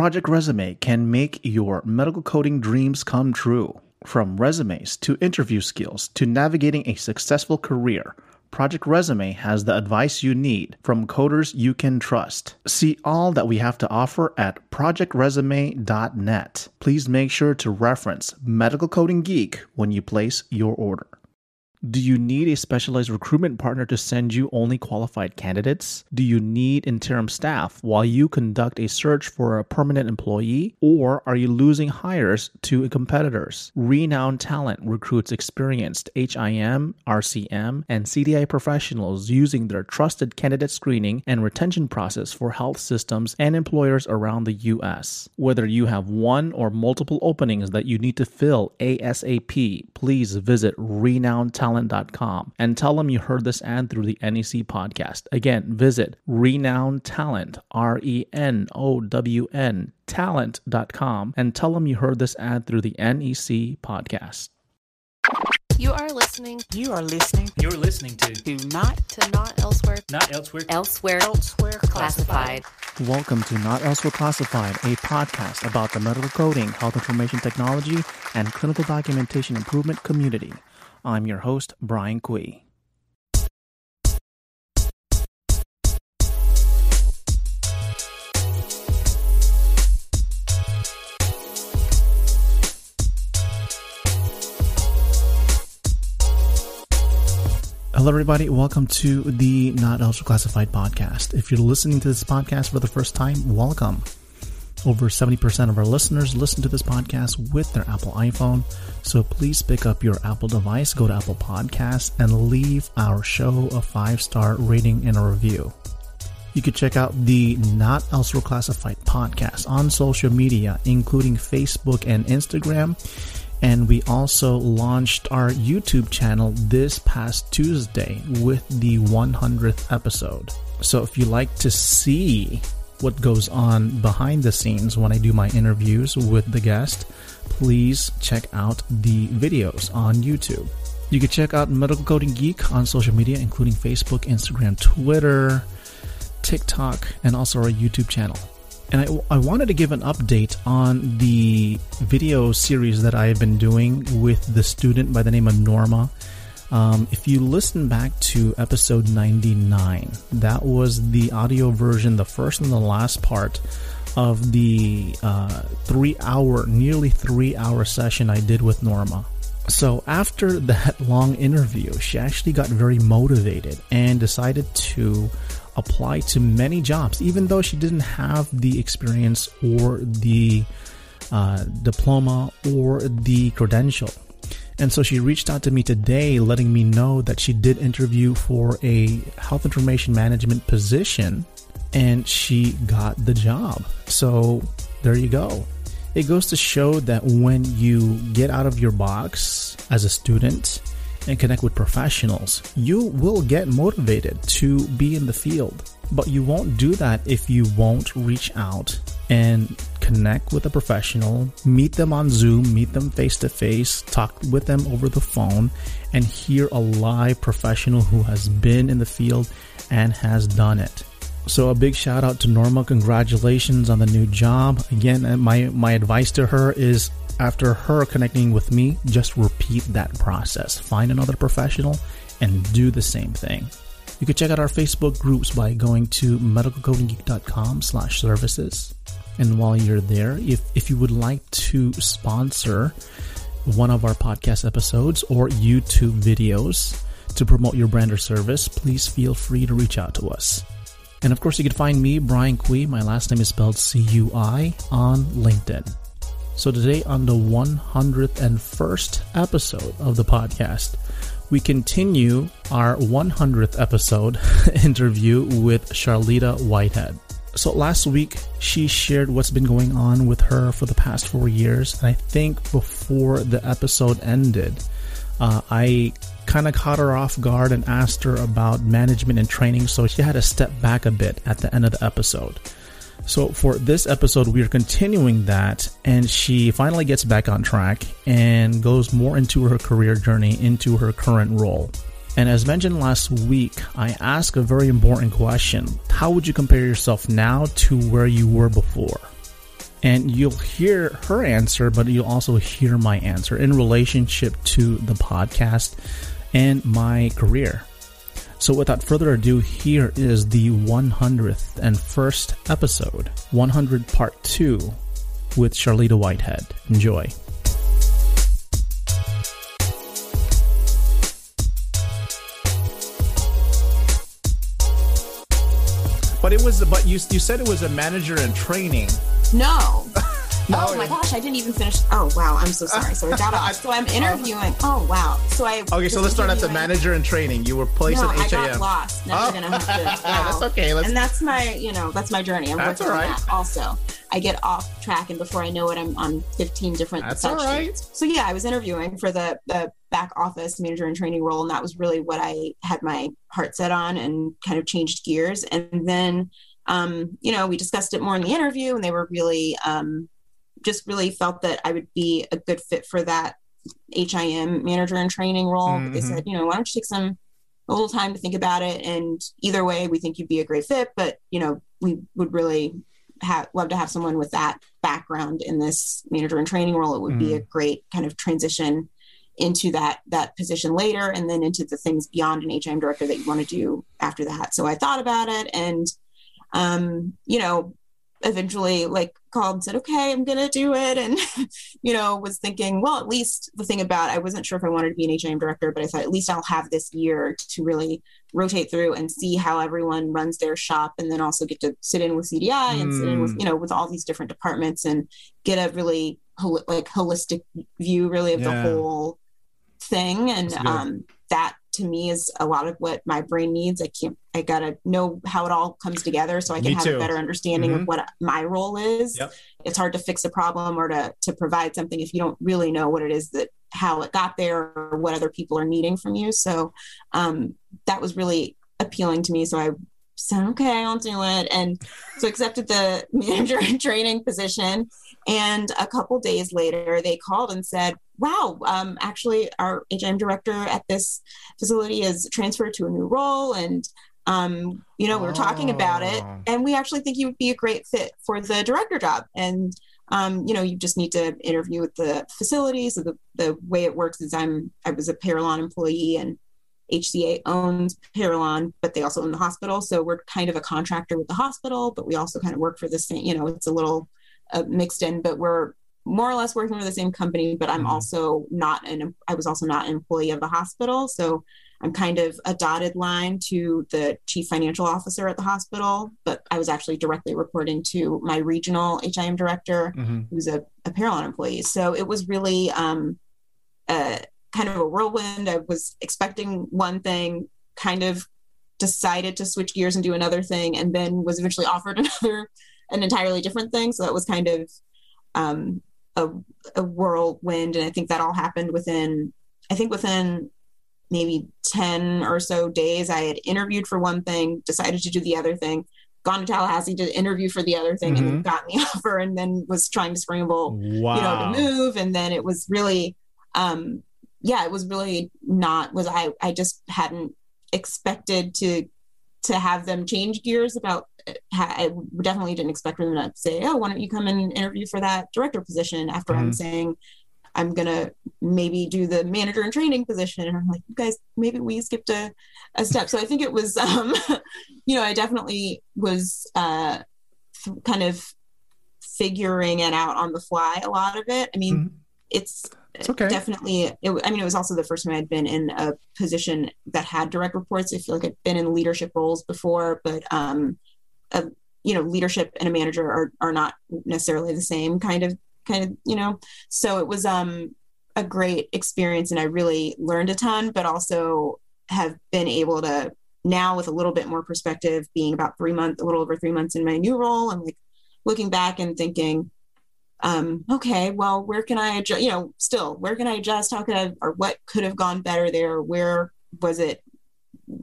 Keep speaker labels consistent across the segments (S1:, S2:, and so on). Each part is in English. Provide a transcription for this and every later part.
S1: Project Resume can make your medical coding dreams come true. From resumes to interview skills to navigating a successful career, Project Resume has the advice you need from coders you can trust. See all that we have to offer at projectresume.net. Please make sure to reference Medical Coding Geek when you place your order. Do you need a specialized recruitment partner to send you only qualified candidates? Do you need interim staff while you conduct a search for a permanent employee? Or are you losing hires to competitors? Renowned Talent recruits experienced HIM, RCM, and CDI professionals using their trusted candidate screening and retention process for health systems and employers around the U.S. Whether you have one or multiple openings that you need to fill ASAP, please visit Renowned Talent talent.com and tell them you heard this ad through the NEC podcast. Again, visit renowned talent, R E N O W N talent.com and tell them you heard this ad through the NEC podcast.
S2: You are listening.
S3: You are listening
S4: You're listening to
S3: to not
S2: to Not Elsewhere.
S4: Not Elsewhere.
S2: Elsewhere.
S3: elsewhere
S2: Classified.
S1: Welcome to Not Elsewhere Classified, a podcast about the medical coding, health information technology, and clinical documentation improvement community. I'm your host, Brian Cui. Hello, everybody. Welcome to the Not Elsewhere Classified podcast. If you're listening to this podcast for the first time, welcome. Over 70% of our listeners listen to this podcast with their Apple iPhone. So please pick up your Apple device, go to Apple Podcasts, and leave our show a five star rating and a review. You can check out the Not Elsewhere Classified podcast on social media, including Facebook and Instagram. And we also launched our YouTube channel this past Tuesday with the 100th episode. So if you like to see what goes on behind the scenes when I do my interviews with the guest, please check out the videos on YouTube. You can check out Medical Coding Geek on social media, including Facebook, Instagram, Twitter, TikTok, and also our YouTube channel. And I, I wanted to give an update on the video series that I have been doing with the student by the name of Norma. Um, if you listen back to episode 99, that was the audio version, the first and the last part of the uh, three hour, nearly three hour session I did with Norma. So after that long interview, she actually got very motivated and decided to apply to many jobs, even though she didn't have the experience or the uh, diploma or the credential. And so she reached out to me today, letting me know that she did interview for a health information management position and she got the job. So there you go. It goes to show that when you get out of your box as a student and connect with professionals, you will get motivated to be in the field. But you won't do that if you won't reach out and connect with a professional, meet them on Zoom, meet them face to face, talk with them over the phone, and hear a live professional who has been in the field and has done it. So a big shout out to Norma. Congratulations on the new job. Again, uh, my my advice to her is after her connecting with me, just repeat that process. Find another professional and do the same thing. You can check out our Facebook groups by going to medicalcodinggeek.com slash services. And while you're there, if, if you would like to sponsor one of our podcast episodes or YouTube videos to promote your brand or service, please feel free to reach out to us. And of course, you can find me, Brian Cui. My last name is spelled C U I on LinkedIn. So today, on the 101st episode of the podcast, we continue our 100th episode interview with Charlita Whitehead. So last week, she shared what's been going on with her for the past four years. And I think before the episode ended, uh, I kind of caught her off guard and asked her about management and training. So she had to step back a bit at the end of the episode. So for this episode, we are continuing that, and she finally gets back on track and goes more into her career journey, into her current role. And as mentioned last week, I asked a very important question How would you compare yourself now to where you were before? And you'll hear her answer, but you'll also hear my answer in relationship to the podcast and my career. So, without further ado, here is the 100th and first episode, 100 Part 2, with Charlita Whitehead. Enjoy. But it was, but you you said it was a manager in training.
S3: No.
S1: No,
S3: oh my gosh, I didn't even finish. Oh wow, I'm so sorry. So got off. So I'm interviewing. Oh wow. So I.
S1: Okay, so let's start at the manager in training. You were placed
S3: No,
S1: at
S3: I got lost. Never
S1: Oh.
S3: gonna have to.
S1: Yeah, that's okay. Let's
S3: and that's my, you know, that's my journey. I'm
S1: That's
S3: working
S1: all
S3: on that also. I get off track, and before I know it, I'm on 15 different.
S1: That's all right.
S3: sheets. So yeah, I was interviewing for the the back office manager and training role, and that was really what I had my heart set on, and kind of changed gears. And then, um, you know, we discussed it more in the interview, and they were really, um, just really felt that I would be a good fit for that HIM manager and training role. But They said, you know, why don't you take some a little time to think about it? And either way, we think you'd be a great fit. But you know, we would really have love to have someone with that background in this manager and training role. It would be a great kind of transition into that that position later, and then into the things beyond an HIM director that you want to do after that. So I thought about it, and um, you know, eventually like called and said, okay, I'm gonna do it. And, you know, was thinking, well, at least the thing about I wasn't sure if I wanted to be an HIM director, but I thought at least I'll have this year to really rotate through and see how everyone runs their shop and then also get to sit in with CDI and sit in with,
S1: Mm.
S3: you know, with all these different departments and get a really hol- like holistic view really of
S1: Yeah.
S3: the whole thing. And um that to me is a lot of what my brain needs. I can't I gotta know how it all comes together so I can
S1: Me
S3: have
S1: too.
S3: a better understanding
S1: Mhm.
S3: of what my role is.
S1: Yep.
S3: It's hard to fix a problem or to to provide something if you don't really know what it is that how it got there or what other people are needing from you. So um, that was really appealing to me. So I said, okay, I'll do it, and so accepted the manager in training position. And a couple days later, they called and said, "Wow, um, actually, our HM director at this facility is transferred to a new role, and um, you know, we were talking about it,
S1: Oh.
S3: and we actually think you would be a great fit for the director job. And um, you know, you just need to interview with the facilities. So the the way it works is I'm I was a Parallon employee, and HCA owns Parallon, but they also own the hospital. So we're kind of a contractor with the hospital, but we also kind of work for the same. You know, it's a little uh, mixed in, but we're more or less working for the same company. But I'm
S1: Mhm.
S3: also not an. I was also not an employee of the hospital, so I'm kind of a dotted line to the chief financial officer at the hospital. But I was actually directly reporting to my regional HIM director,
S1: Mhm.
S3: who's a, a Parallon employee. So it was really um, uh, kind of a whirlwind. I was expecting one thing, kind of decided to switch gears and do another thing, and then was eventually offered another, an entirely different thing. So that was kind of um, a, a whirlwind. And I think that all happened within, I think within maybe 10 or so days. I had interviewed for one thing, decided to do the other thing, gone to Tallahassee to interview for the other thing, and got the offer, and then was trying to scramble
S1: Wow.
S3: you know to move and then it was really um yeah it was really not was i i just hadn't expected to to have them change gears about i definitely didn't expect them to say oh why don't you come and interview for that director position after i'm
S1: Mhm.
S3: saying i'm gonna maybe do the manager and training position and i'm like you guys maybe we skipped a, a step so i think it was um you know i definitely was uh kind of figuring it out on the fly a lot of it i mean
S1: Mhm.
S3: it's
S1: It's okay.
S3: definitely it, i mean it was also the first time i'd been in a position that had direct reports i feel like i'd been in leadership roles before but um a, you know leadership and a manager are, are not necessarily the same kind of kind of you know so it was um a great experience and i really learned a ton but also have been able to now with a little bit more perspective being about three months a little over three months in my new role i'm like looking back and thinking um, okay, well, where can I adjust? You know, still, where can I adjust? How could I, or what could have gone better there? Where was it,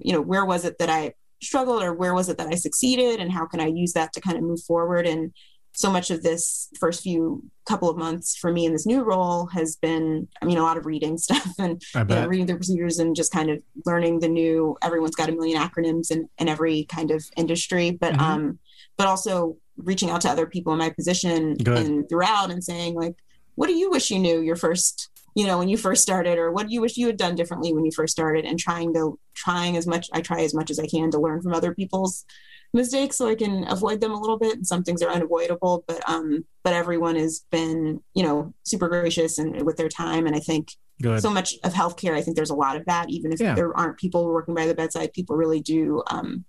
S3: you know, where was it that I struggled or where was it that I succeeded? And how can I use that to kind of move forward? And so much of this first few couple of months for me in this new role has been, I mean, a lot of reading stuff and you know, reading the procedures and just kind of learning the new everyone's got a million acronyms in, in every kind of industry but
S1: Mhm.
S3: um but also reaching out to other people in my position
S1: Good.
S3: and throughout and saying like, what do you wish you knew your first, you know, when you first started, or what do you wish you had done differently when you first started, and trying to trying as much. I try as much as I can to learn from other people's mistakes so I can avoid them a little bit. And some things are unavoidable, but um, but everyone has been, you know, super gracious and with their time, and I think
S1: Good.
S3: so much of healthcare. I think there's a lot of that. Even if
S1: Yeah.
S3: there aren't people working by the bedside, people really do um,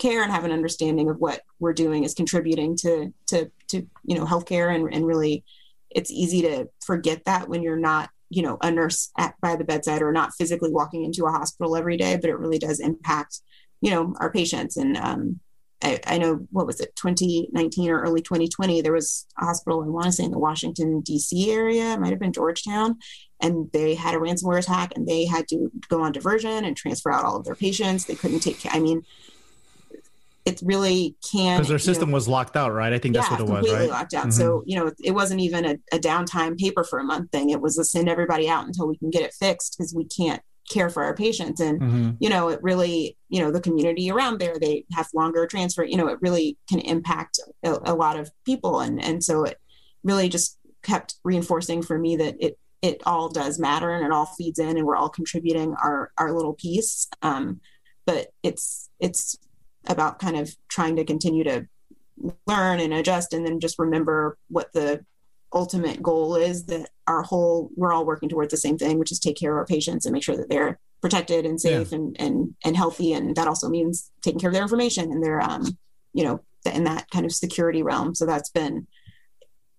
S3: care and have an understanding of what we're doing is contributing to to to you know healthcare, and and really, it's easy to forget that when you're not you know a nurse at by the bedside or not physically walking into a hospital every day, but it really does impact you know our patients and. Um, I, I know what was it 2019 or early 2020 there was a hospital i want to say in the washington d.c area it might have been georgetown and they had a ransomware attack and they had to go on diversion and transfer out all of their patients they couldn't take i mean it really can
S1: Because their
S3: you know,
S1: system was locked out, right? I think that's what it was, right?
S3: locked out.
S1: Mhm.
S3: So you know, it, it wasn't even a, a downtime paper for a month thing. It was a send everybody out until we can get it fixed because we can't care for our patients. And
S1: Mhm.
S3: you know, it really, you know, the community around there they have longer transfer. You know, it really can impact a, a lot of people, and and so it really just kept reinforcing for me that it it all does matter and it all feeds in and we're all contributing our our little piece um, but it's it's about kind of trying to continue to learn and adjust and then just remember what the ultimate goal is that our whole we're all working towards the same thing which is take care of our patients and make sure that they're protected and safe and and and healthy. And that also means taking care of their information and their um you know in that kind of security realm. So that's been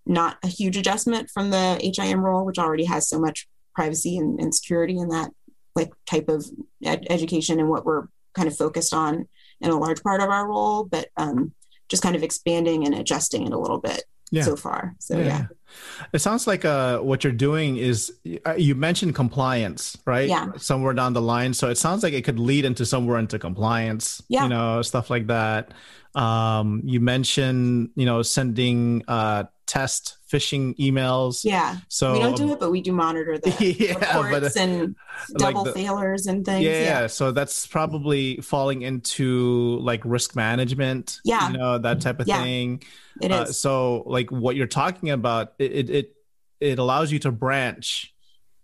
S3: not a huge adjustment from the HIM role, which already has so much privacy and, and security in that like type of ed- education and what we're kind of focused on in a large part of our role, but um, just kind of expanding and adjusting it a little bit
S1: Yeah.
S3: so far. So yeah,
S1: It sounds like uh, what you're doing is uh, you mentioned compliance, right?
S3: Yeah.
S1: Somewhere down the line. So it sounds like it could lead into somewhere into compliance,
S3: Yeah.
S1: you know, stuff like that. Um, you mentioned, you know, sending uh, test phishing emails.
S3: yeah.
S1: So
S3: we don't do it, but we do monitor the
S1: Yeah, but,
S3: reports and
S1: like
S3: double
S1: the-
S3: failures and things.
S1: yeah,
S3: Yeah.
S1: so that's probably falling into like risk management
S3: Yeah.
S1: you know that type of
S3: Yeah,
S1: thing
S3: It
S1: Uh,
S3: is.
S1: so like what you're talking about it, it it allows you to branch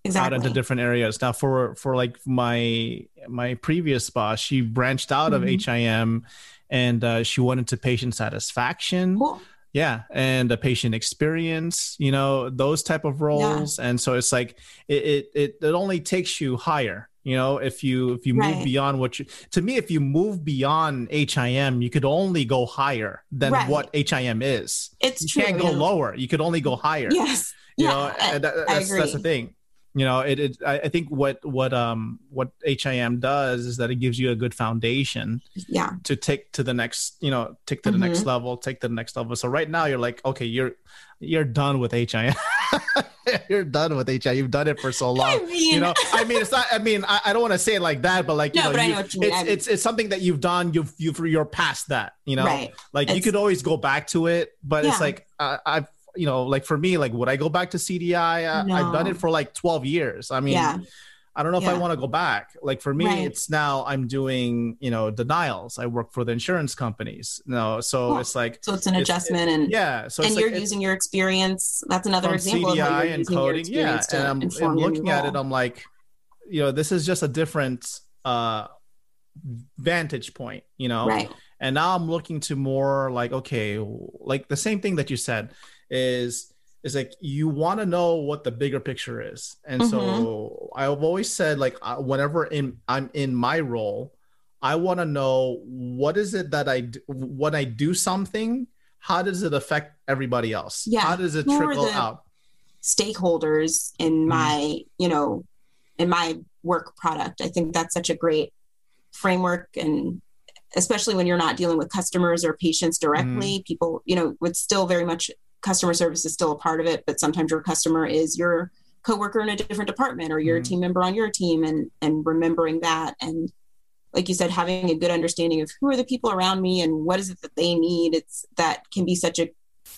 S3: exactly.
S1: out into different areas now for for like my my previous boss she branched out
S3: Mhm.
S1: of him and uh, she went into patient satisfaction
S3: cool.
S1: Yeah and the patient experience you know those type of roles and so it's like it, it it it only takes you higher you know if you if you move
S3: Right.
S1: beyond what you to me if you move beyond him you could only go higher than
S3: Right.
S1: what him is
S3: It's
S1: you
S3: true.
S1: can't go
S3: yeah.
S1: lower you could only go higher
S3: Yes.
S1: you
S3: yeah.
S1: know
S3: I-
S1: and that,
S3: I
S1: that's, that's the thing you know it, it I, I think what what um what him does is that it gives you a good foundation
S3: yeah.
S1: to take to the next you know take to the next
S3: Mhm.
S1: level take to the next level so right now you're like okay you're you're done with him you're done with him you've done it for so long
S3: I mean,
S1: you know i mean it's not i mean i, I don't want to say it like that but like you
S3: No,
S1: know, you-
S3: know you mean.
S1: it's,
S3: I'm-
S1: it's it's something that you've done you've you've you're past that you know
S3: right.
S1: like you could always go back to it but it's like i've you know like for me like would i go back to cdi I, i've done it for like 12 years i mean
S3: yeah.
S1: I don't know if I want to go back. Like for me,
S3: Right.
S1: it's now I'm doing, you know, denials. I work for the insurance companies. No, so
S3: Cool.
S1: it's like,
S3: So it's an
S1: It's-
S3: adjustment and
S1: yeah. So
S3: and you're
S1: like,
S3: using your experience. That's another example of how
S1: CDI
S3: you're
S1: and
S3: using your
S1: coding. Yeah.
S3: to
S1: And I'm,
S3: your new
S1: looking at it. I'm like, you know, this is just a different uh, vantage point, you know?
S3: right.
S1: And now I'm looking to more like, okay, like the same thing that you said is, is like you want to know what the bigger picture is. And so
S3: Mm-hmm.
S1: I've always said like whenever in I'm in my role, I want to know what is it that I do, when I do something, how does it affect everybody else?
S3: Yeah.
S1: How does it
S3: Who
S1: trickle out?
S3: Stakeholders in
S1: Mm-hmm.
S3: my, you know, in my work product. I think that's such a great framework and especially when you're not dealing with customers or patients directly,
S1: Mm-hmm.
S3: people, you know, would still very much customer service is still a part of it, but sometimes your customer is your coworker in a different department or your
S1: Mhm.
S3: team member on your team and and remembering that and like you said having a good understanding of who are the people around me and what is it that they need it's that can be such a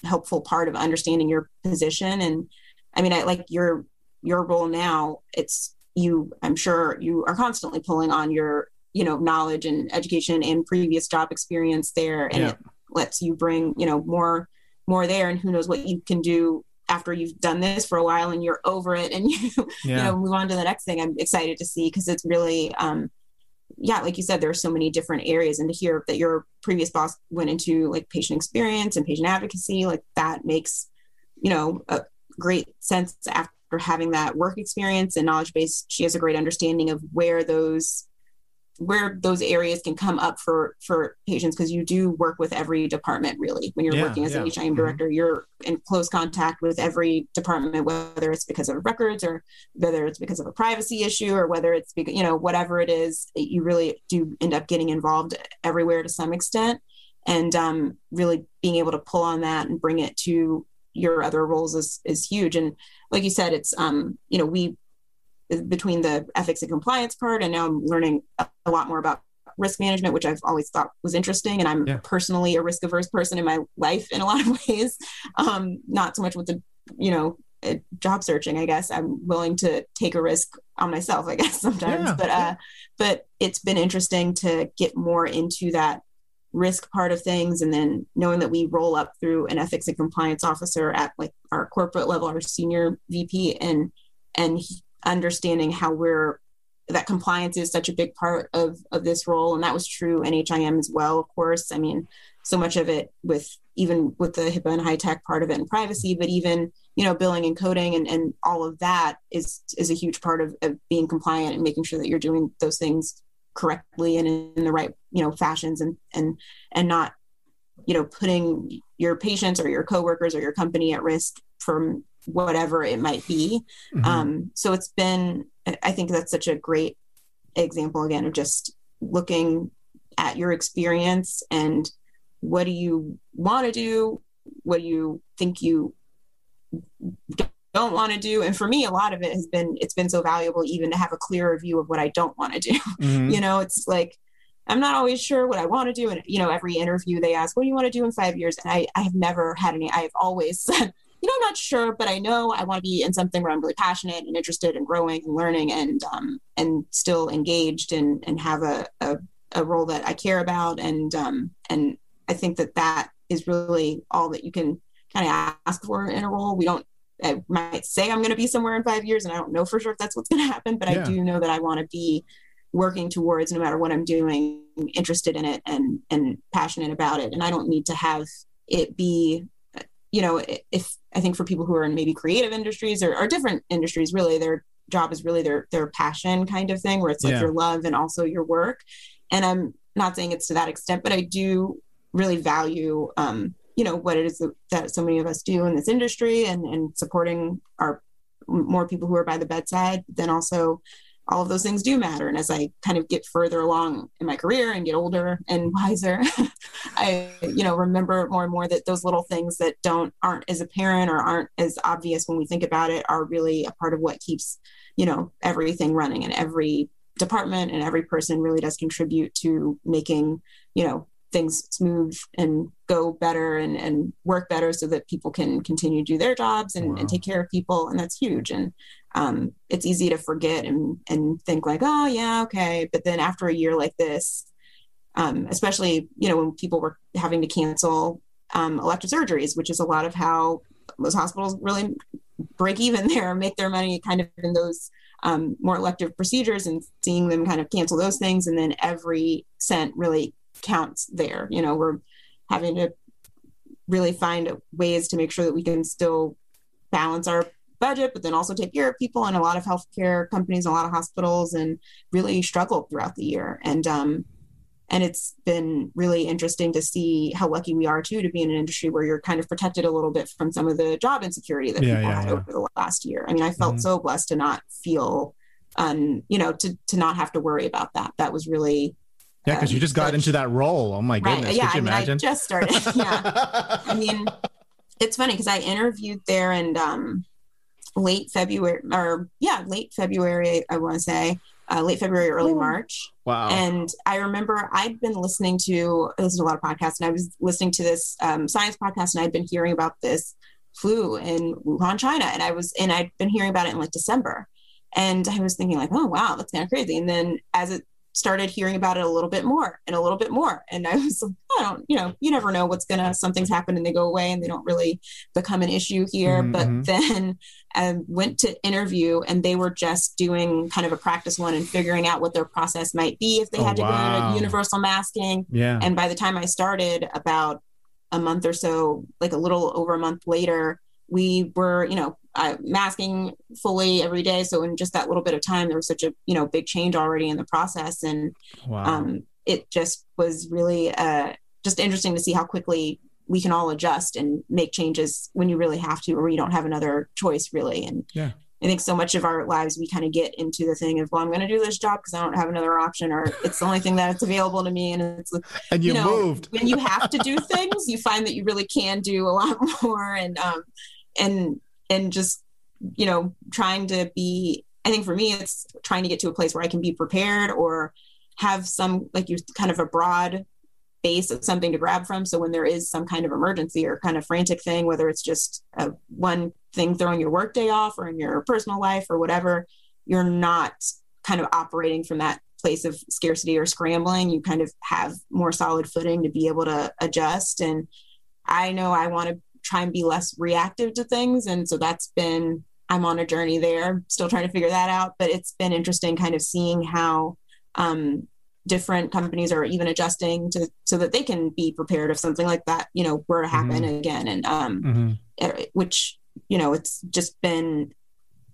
S3: helpful part of understanding your position and i mean i like your your role now it's you i'm sure you are constantly pulling on your you know knowledge and education and previous job experience there and
S1: Yeah.
S3: it lets you bring you know more more there and who knows what you can do after you've done this for a while and you're over it and you yeah. you know move on to the next thing i'm excited to see because it's really um yeah like you said there are so many different areas and to hear that your previous boss went into like patient experience and patient advocacy like that makes you know a great sense after having that work experience and knowledge base she has a great understanding of where those where those areas can come up for for patients because you do work with every department really when you're yeah, working as yeah. an HIM mm-hmm. director mm-hmm. you're in close contact with every department whether it's because of records or whether it's because of a privacy issue or whether it's because you know whatever it is you really do end up getting involved everywhere to some extent and um, really being able to pull on that and bring it to your other roles is is huge and like you said it's um you know we between the ethics and compliance part and now i'm learning a lot more about risk management which i've always thought was interesting and i'm yeah. personally a risk averse person in my life in a lot of ways um, not so much with the you know uh, job searching i guess i'm willing to take a risk on myself i guess sometimes yeah. but uh but it's been interesting to get more into that risk part of things and then knowing that we roll up through an ethics and compliance officer at like our corporate level our senior vp and and understanding how we're that compliance is such a big part of of this role and that was true in HIM as well of course. I mean so much of it with even with the HIPAA and HITECH part of it and privacy but even you know billing and coding and, and all of that is is a huge part of, of being compliant and making sure that you're doing those things correctly and in, in the right you know fashions and and and not you know putting your patients or your coworkers or your company at risk from whatever it might be. Mm-hmm. Um, so it's been, I think that's such a great example again of just looking at your experience and what do you want to do? What do you think you don't want to do? And for me, a lot of it has been, it's been so valuable even to have a clearer view of what I don't want to do. Mm-hmm. You know, it's like, I'm not always sure what I want to do. And, you know, every interview they ask, what do you want to do in five years? And I, I have never had any, I've always said, you know, I'm not sure, but I know I want to be in something where I'm really passionate and interested in growing and learning and um, and still engaged and and have a, a, a role that I care about and um, and I think that that is really all that you can kind of ask for in a role. We don't. I might say I'm going to be somewhere in five years, and I don't know for sure if that's what's going to happen, but yeah. I do know that I want to be working towards no matter what I'm doing, interested in it and and passionate about it. And I don't need to have it be you know, if I think for people who are in maybe creative industries or, or different industries, really their job is really their their passion kind of thing, where it's like yeah. your love and also your work. And I'm not saying it's to that extent, but I do really value, um, you know, what it is that so many of us do in this industry and and supporting our more people who are by the bedside. Then also all of those things do matter. And as I kind of get further along in my career and get older and wiser, I, you know, remember more and more that those little things that don't aren't as apparent or aren't as obvious when we think about it are really a part of what keeps, you know, everything running and every department and every person really does contribute to making, you know, things smooth and go better and, and work better so that people can continue to do their jobs and, wow. and take care of people. And that's huge. And um, it's easy to forget and, and think like, oh yeah, okay. But then after a year like this, um, especially, you know, when people were having to cancel um, elective surgeries, which is a lot of how most hospitals really break even there, make their money kind of in those um, more elective procedures and seeing them kind of cancel those things. And then every cent really counts there. You know, we're having to really find ways to make sure that we can still balance our budget, but then also take care of people. And a lot of healthcare companies, a lot of hospitals, and really struggled throughout the year. And um, and it's been really interesting to see how lucky we are too to be in an industry where you're kind of protected a little bit from some of the job insecurity that yeah, people yeah, had yeah. over the last year. I mean, I felt mm-hmm. so blessed to not feel, um, you know, to to not have to worry about that. That was really
S1: yeah, because um, you just got into that role. Oh my goodness! Right.
S3: Yeah, I
S1: imagine?
S3: I just started. yeah, I mean, it's funny because I interviewed there and um, late February or yeah, late February. I want to say uh, late February, early March.
S1: Wow!
S3: And I remember I'd been listening to I listened to a lot of podcasts, and I was listening to this um, science podcast, and I'd been hearing about this flu in Wuhan, China, and I was and I'd been hearing about it in like December, and I was thinking like, oh wow, that's kind of crazy. And then as it started hearing about it a little bit more and a little bit more. And I was like, I don't, you know, you never know what's gonna something's happened and they go away and they don't really become an issue here.
S1: Mhm,
S3: but
S1: mhm.
S3: then I went to interview and they were just doing kind of a practice one and figuring out what their process might be if they
S1: Oh,
S3: had to go
S1: wow.
S3: to universal masking.
S1: Yeah.
S3: And by the time I started, about a month or so, like a little over a month later, we were, you know, uh, masking fully every day. So in just that little bit of time, there was such a, you know, big change already in the process, and
S1: wow.
S3: um, it just was really uh, just interesting to see how quickly we can all adjust and make changes when you really have to, or you don't have another choice, really. And
S1: Yeah.
S3: I think so much of our lives we kind of get into the thing of, well, I'm going to do this job because I don't have another option, or it's the only thing that's available to me, and it's
S1: and you,
S3: you know,
S1: moved.
S3: when you have to do things, you find that you really can do a lot more and um and and just you know trying to be I think for me it's trying to get to a place where I can be prepared or have some like you kind of a broad base of something to grab from. So when there is some kind of emergency or kind of frantic thing whether it's just a one thing throwing your workday off or in your personal life or whatever you're not kind of operating from that place of scarcity or scrambling. You kind of have more solid footing to be able to adjust. And i know i want to try and be less reactive to things. And so that's been i'm on a journey there still trying to figure that out but it's been interesting kind of seeing how um, different companies are even adjusting to so that they can be prepared if something like that you know were to happen again. And um,
S1: Mhm.
S3: eh, which you know it's just been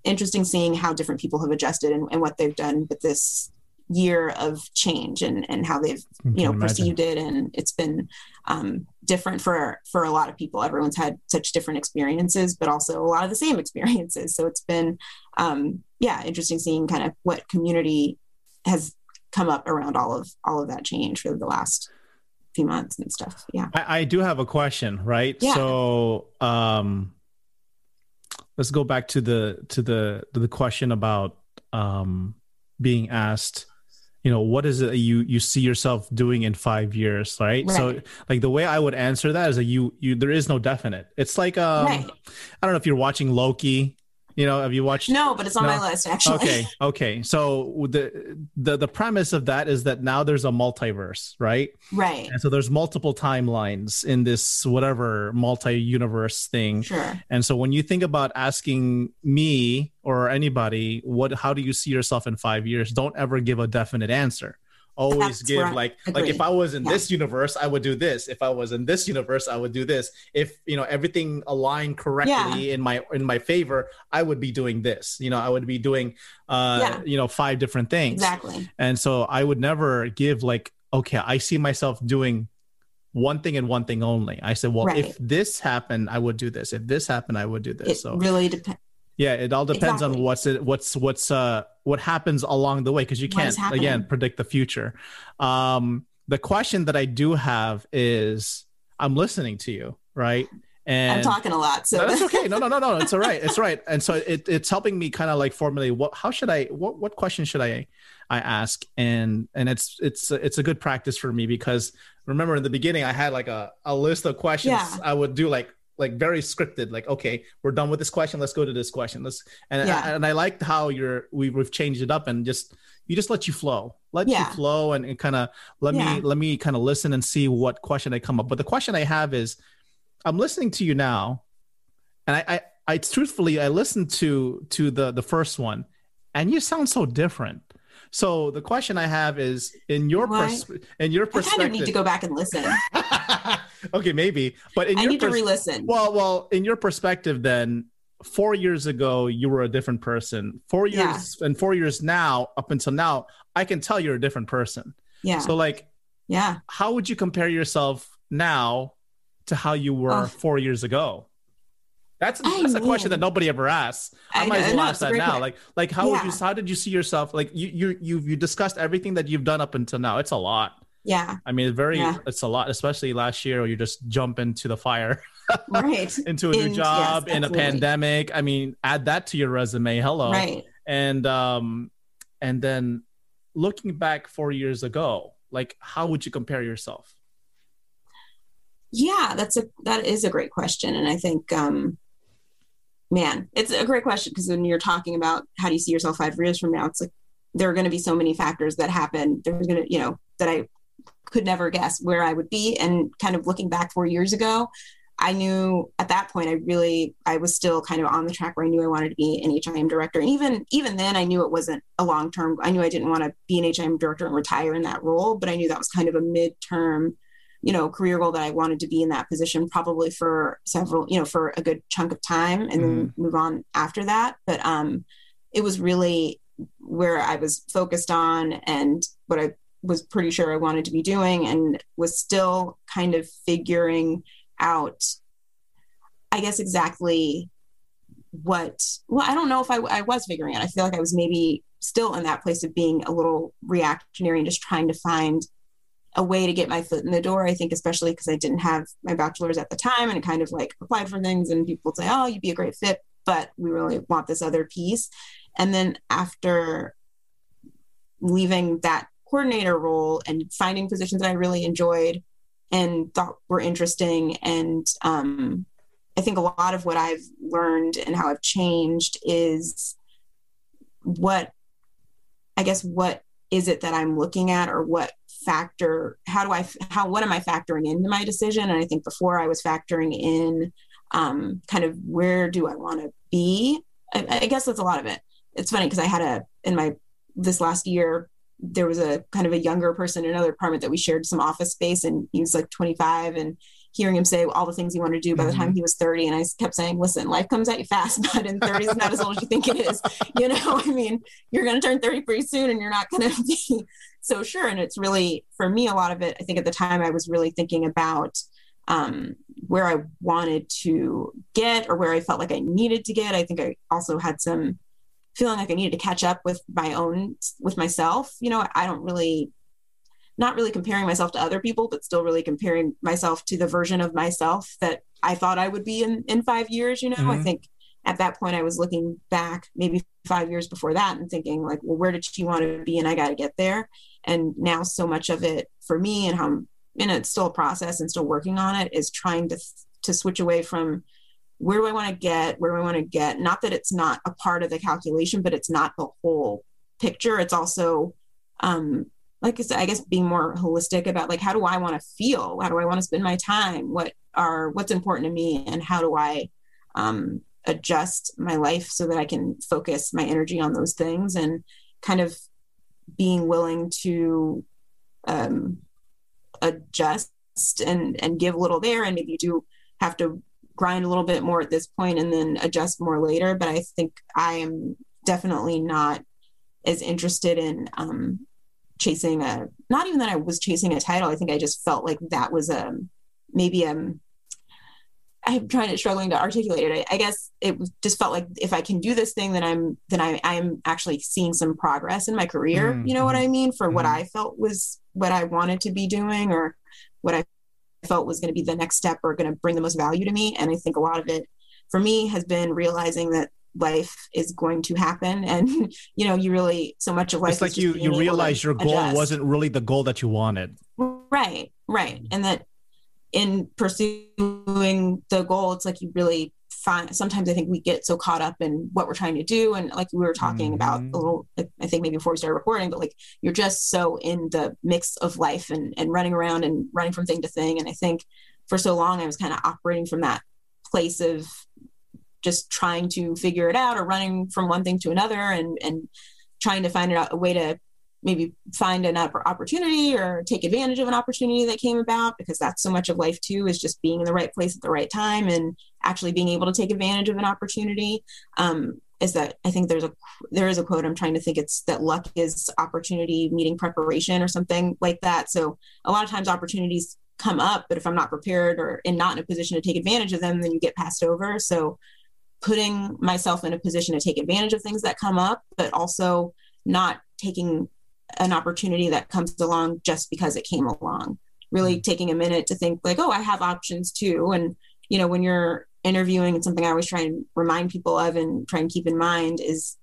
S3: interesting seeing how different people have adjusted and, and what they've done with this year of change and and how they've you know
S1: imagine.
S3: perceived it and it's been um, different for for a lot of people everyone's had such different experiences but also a lot of the same experiences so it's been um, yeah interesting seeing kind of what community has come up around all of all of that change for the last few months and stuff yeah
S1: I, I do have a question, right?
S3: Yeah.
S1: So um let's go back to the to the to the question about um being asked, you know, what is it you you see yourself doing in five years, right? So like the way I would answer that is that you you there is no definite. It's like um
S3: right
S1: I don't know if you're watching Loki, you know, have you watched
S3: no but it's on
S1: No.
S3: my list actually.
S1: Okay okay. So the the the premise of that is that now there's a multiverse right?
S3: Right.
S1: And so there's multiple timelines in this whatever multi-universe thing.
S3: Sure.
S1: And so when you think about asking me or anybody what how do you see yourself in five years? Don't ever give a definite answer always
S3: That's
S1: give
S3: I
S1: like like if i was in
S3: Yeah.
S1: this universe i would do this if i was in this universe i would do this if you know everything aligned correctly in my in my favor i would be doing this you know i would be doing uh
S3: Yeah.
S1: you know five different things
S3: exactly
S1: and so I would never give like, okay, I see myself doing one thing and one thing only. I said, well,
S3: Right.
S1: if this happened, I would do this. If this happened, I would do this.
S3: it
S1: so
S3: really depends
S1: yeah, it all depends on what's it, what's what's uh what happens along the way because you can't again predict the future. Um, the question that I do have is, I'm listening to you, right? And
S3: i'm talking a lot so
S1: no, that's okay. No, no, no, no. It's all right. It's all right. And so it, it's helping me kind of like formulate what, how should I, what, what question should I, I ask? And, and it's, it's, it's a good practice for me because remember in the beginning, I had like a, a list of questions
S3: Yeah.
S1: I would do like, like very scripted, like, okay, we're done with this question. Let's go to this question. Let's, and,
S3: Yeah.
S1: and I liked how you're, we, we've changed it up and just, you just let you flow, let
S3: Yeah.
S1: you flow and, and kind of let
S3: Yeah.
S1: me, let me kind of listen and see what question I come up. But the question I have is, I'm listening to you now, and I, I, I truthfully, I listened to to the the first one, and you sound so different. So the question I have is, in your pers- in your perspective,
S3: i kind of need to go back and listen
S1: okay, maybe, but in
S3: i
S1: your
S3: need to re-listen
S1: well, well, in your perspective, then four years ago you were a different person. Four
S3: Yeah.
S1: years and four years now, up until now, I can tell you're a different person.
S3: yeah
S1: So, like,
S3: yeah
S1: how would you compare yourself now to how you were four years ago? That's
S3: I
S1: that's a question that nobody ever asks. I,
S3: I
S1: might as well ask that now.
S3: point.
S1: Like like how would you how did you see yourself? Like you you you you discussed everything that you've done up until now. It's a lot.
S3: yeah
S1: I mean, very
S3: Yeah.
S1: it's a lot, especially last year where you just jump into the fire,
S3: right
S1: into a new
S3: In- yes,
S1: job in a pandemic. I mean, add that to your resume. Hello.
S3: right
S1: And um and then looking back 4 years ago, like how would you compare yourself?
S3: yeah that's a that is a great question and i think um man it's a great question because when you're talking about how do you see yourself five years from now it's like there are going to be so many factors that happen. There's going to, you know, that I could never guess where I would be. And kind of looking back four years ago, I knew at that point I really I was still kind of on the track where I knew I wanted to be an HIM director. And even even then I knew it wasn't a long term. I knew I didn't want to be an HIM director and retire in that role, but I knew that was kind of a midterm, you know, career goal that I wanted to be in that position probably for several, you know, for a good chunk of time and mm. then move on after that. But um it was really where I was focused on and what I was pretty sure I wanted to be doing and was still kind of figuring out, I guess, exactly what, well, I don't know if I, I was figuring it. I feel like I was maybe still in that place of being a little reactionary and just trying to find a way to get my foot in the door. I think, especially because I didn't have my bachelor's at the time and kind of like applied for things, and people say, Oh, you'd be a great fit, but we really want this other piece. And then after leaving that coordinator role and finding positions that I really enjoyed and thought were interesting. And um, I think a lot of what I've learned and how I've changed is what, I guess, what is it that I'm looking at or what factor, how do I, how, what am I factoring into my decision? And I think before I was factoring in um, kind of where do I want to be? I, I guess that's a lot of it. It's funny because I had a, in my, this last year, there was a kind of a younger person in another apartment that we shared some office space and he was like 25 and hearing him say all the things he wanted to do by the time mm-hmm. he was 30 and i kept saying listen life comes at you fast but in 30 is not as old as you think it is you know i mean you're going to turn 30 pretty soon and you're not going to be so sure and it's really for me a lot of it i think at the time i was really thinking about um, where i wanted to get or where i felt like i needed to get i think i also had some feeling like I needed to catch up with my own with myself. You know, I don't really not really comparing myself to other people, but still really comparing myself to the version of myself that I thought I would be in in five years. You know, mm-hmm. I think at that point I was looking back maybe five years before that and thinking like, well, where did she want to be? And I got to get there. And now so much of it for me and how I'm in it's still a process and still working on it is trying to to switch away from where do I want to get? Where do I want to get? Not that it's not a part of the calculation, but it's not the whole picture. It's also, um, like I said, I guess being more holistic about like how do I want to feel? How do I want to spend my time? What are what's important to me, and how do I um, adjust my life so that I can focus my energy on those things and kind of being willing to um, adjust and and give a little there, and maybe you do have to grind a little bit more at this point and then adjust more later. But I think I am definitely not as interested in um, chasing a, not even that I was chasing a title. I think I just felt like that was a, maybe um, I'm trying to struggling to articulate it. I, I, guess it just felt like if I can do this thing, then I'm then I I'm actually seeing some progress in my career. Mm-hmm. You know what mm-hmm. I mean? For mm-hmm. what I felt was what I wanted to be doing, or what I felt was going to be the next step or going to bring the most value to me. And I think a lot of it for me has been realizing that life is going to happen. And you know you really so much of life
S1: it's like you you realize your goal adjust. wasn't really the goal that you wanted.
S3: Right right. And that in pursuing the goal it's like you really find sometimes i think we get so caught up in what we're trying to do. And like we were talking mm-hmm. about a little i think maybe before we started recording but like you're just so in the mix of life and and running around and running from thing to thing. And i think for so long i was kind of operating from that place of just trying to figure it out or running from one thing to another and and trying to find a way to maybe find an opportunity or take advantage of an opportunity that came about because that's so much of life too is just being in the right place at the right time and actually being able to take advantage of an opportunity. Um, is that i think there's a there is a quote i'm trying to think it's that luck is opportunity meeting preparation or something like that. So a lot of times opportunities come up but if i'm not prepared or and not in a position to take advantage of them then you get passed over. So putting myself in a position to take advantage of things that come up but also not taking an opportunity that comes along just because it came along. Really mm-hmm. taking a minute to think like oh i have options too. And you know when you're interviewing and something i always try and remind people of and try and keep in mind is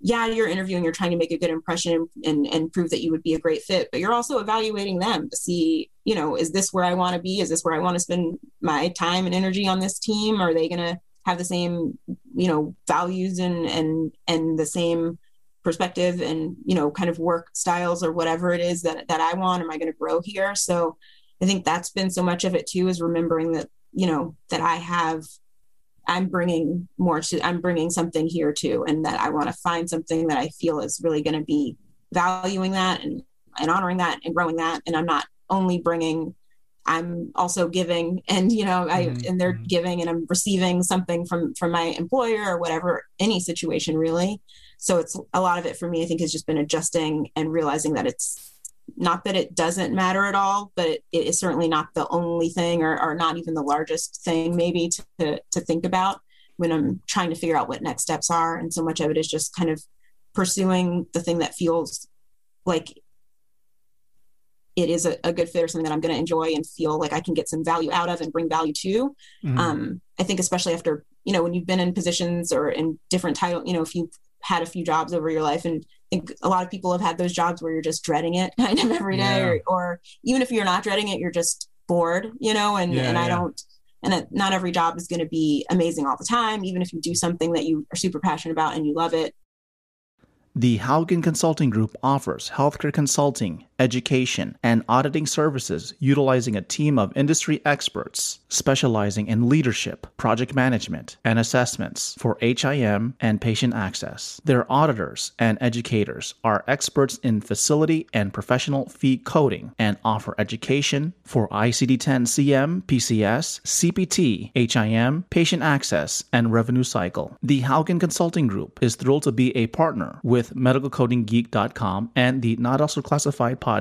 S3: yeah you're interviewing you're trying to make a good impression and, and prove that you would be a great fit but you're also evaluating them to see you know is this where i want to be? Is this where i want to spend my time and energy on this team? Are they going to have the same you know values and and and the same perspective and you know kind of work styles or whatever it is that that I want. Am I going to grow here? So I think that's been so much of it too is remembering that you know that I have I'm bringing more to I'm bringing something here too and that I want to find something that I feel is really going to be valuing that and and honoring that and growing that. And I'm not only bringing I'm also giving and you know I mm-hmm. and they're mm-hmm. giving and I'm receiving something from from my employer or whatever any situation really so it's a lot of it for me I think has just been adjusting and realizing that it's not that it doesn't matter at all but it, it is certainly not the only thing or, or not even the largest thing maybe to, to think about when I'm trying to figure out what next steps are and so much of it is just kind of pursuing the thing that feels like it is a, a, good fit or something that I'm going to enjoy and feel like I can get some value out of and bring value to. Mm-hmm. Um, I think especially after you know when you've been in positions or in different title, you know, if you've had a few jobs over your life, and I think a lot of people have had those jobs where you're just dreading it kind of every day, yeah. or, or, even if you're not dreading it, you're just bored, you know. And yeah, and I don't. And it, not every job is going to be amazing all the time. Even if you do something that you are super passionate about and you love it,
S1: the Haugen Consulting Group offers healthcare consulting, education, and auditing services utilizing a team of industry experts specializing in leadership, project management, and assessments for HIM and patient access. Their auditors and educators are experts in facility and professional fee coding and offer education for ICD 10 CM, PCS, CPT, HIM, patient access, and revenue cycle. The Haugen Consulting Group is thrilled to be a partner with medicalcodinggeek.com and the Not Elsewhere Classified podcast.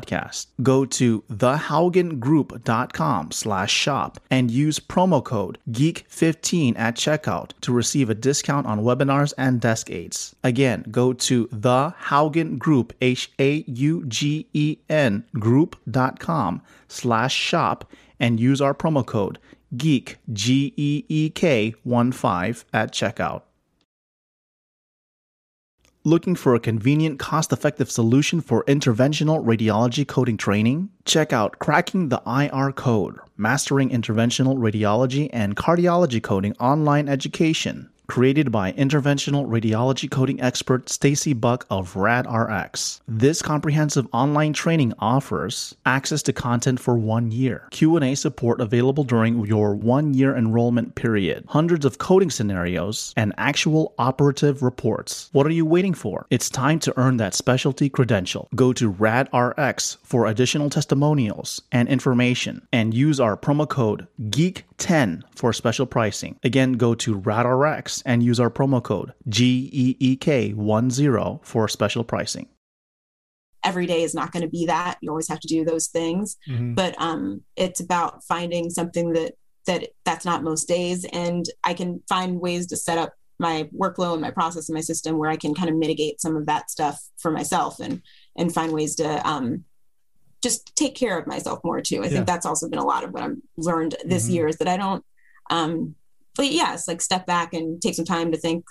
S1: Go to thehaugengroup.com slash shop and use promo code GEEK15 at checkout to receive a discount on webinars and desk aids. Again, go to the Haugen Group, H-A-U-G-E-N group.com slash shop and use our promo code GEEK, G-E-E-K 1-5 at checkout. Looking for a convenient, cost effective solution for interventional radiology coding training? Check out Cracking the IR Code Mastering Interventional Radiology and Cardiology Coding Online Education created by interventional radiology coding expert Stacy Buck of RadRx. This comprehensive online training offers access to content for 1 year, Q&A support available during your 1-year enrollment period, hundreds of coding scenarios, and actual operative reports. What are you waiting for? It's time to earn that specialty credential. Go to RadRx for additional testimonials and information and use our promo code GEEK10 for special pricing. Again, go to RadRx and use our promo code GEEK10 for special pricing.
S3: Every day is not going to be that. You always have to do those things, mm-hmm. but um, it's about finding something that that that's not most days, and I can find ways to set up my workflow and my process and my system where I can kind of mitigate some of that stuff for myself and and find ways to um, just take care of myself more too. I yeah. think that's also been a lot of what I've learned this mm-hmm. year is that I don't um, but yes, like step back and take some time to think,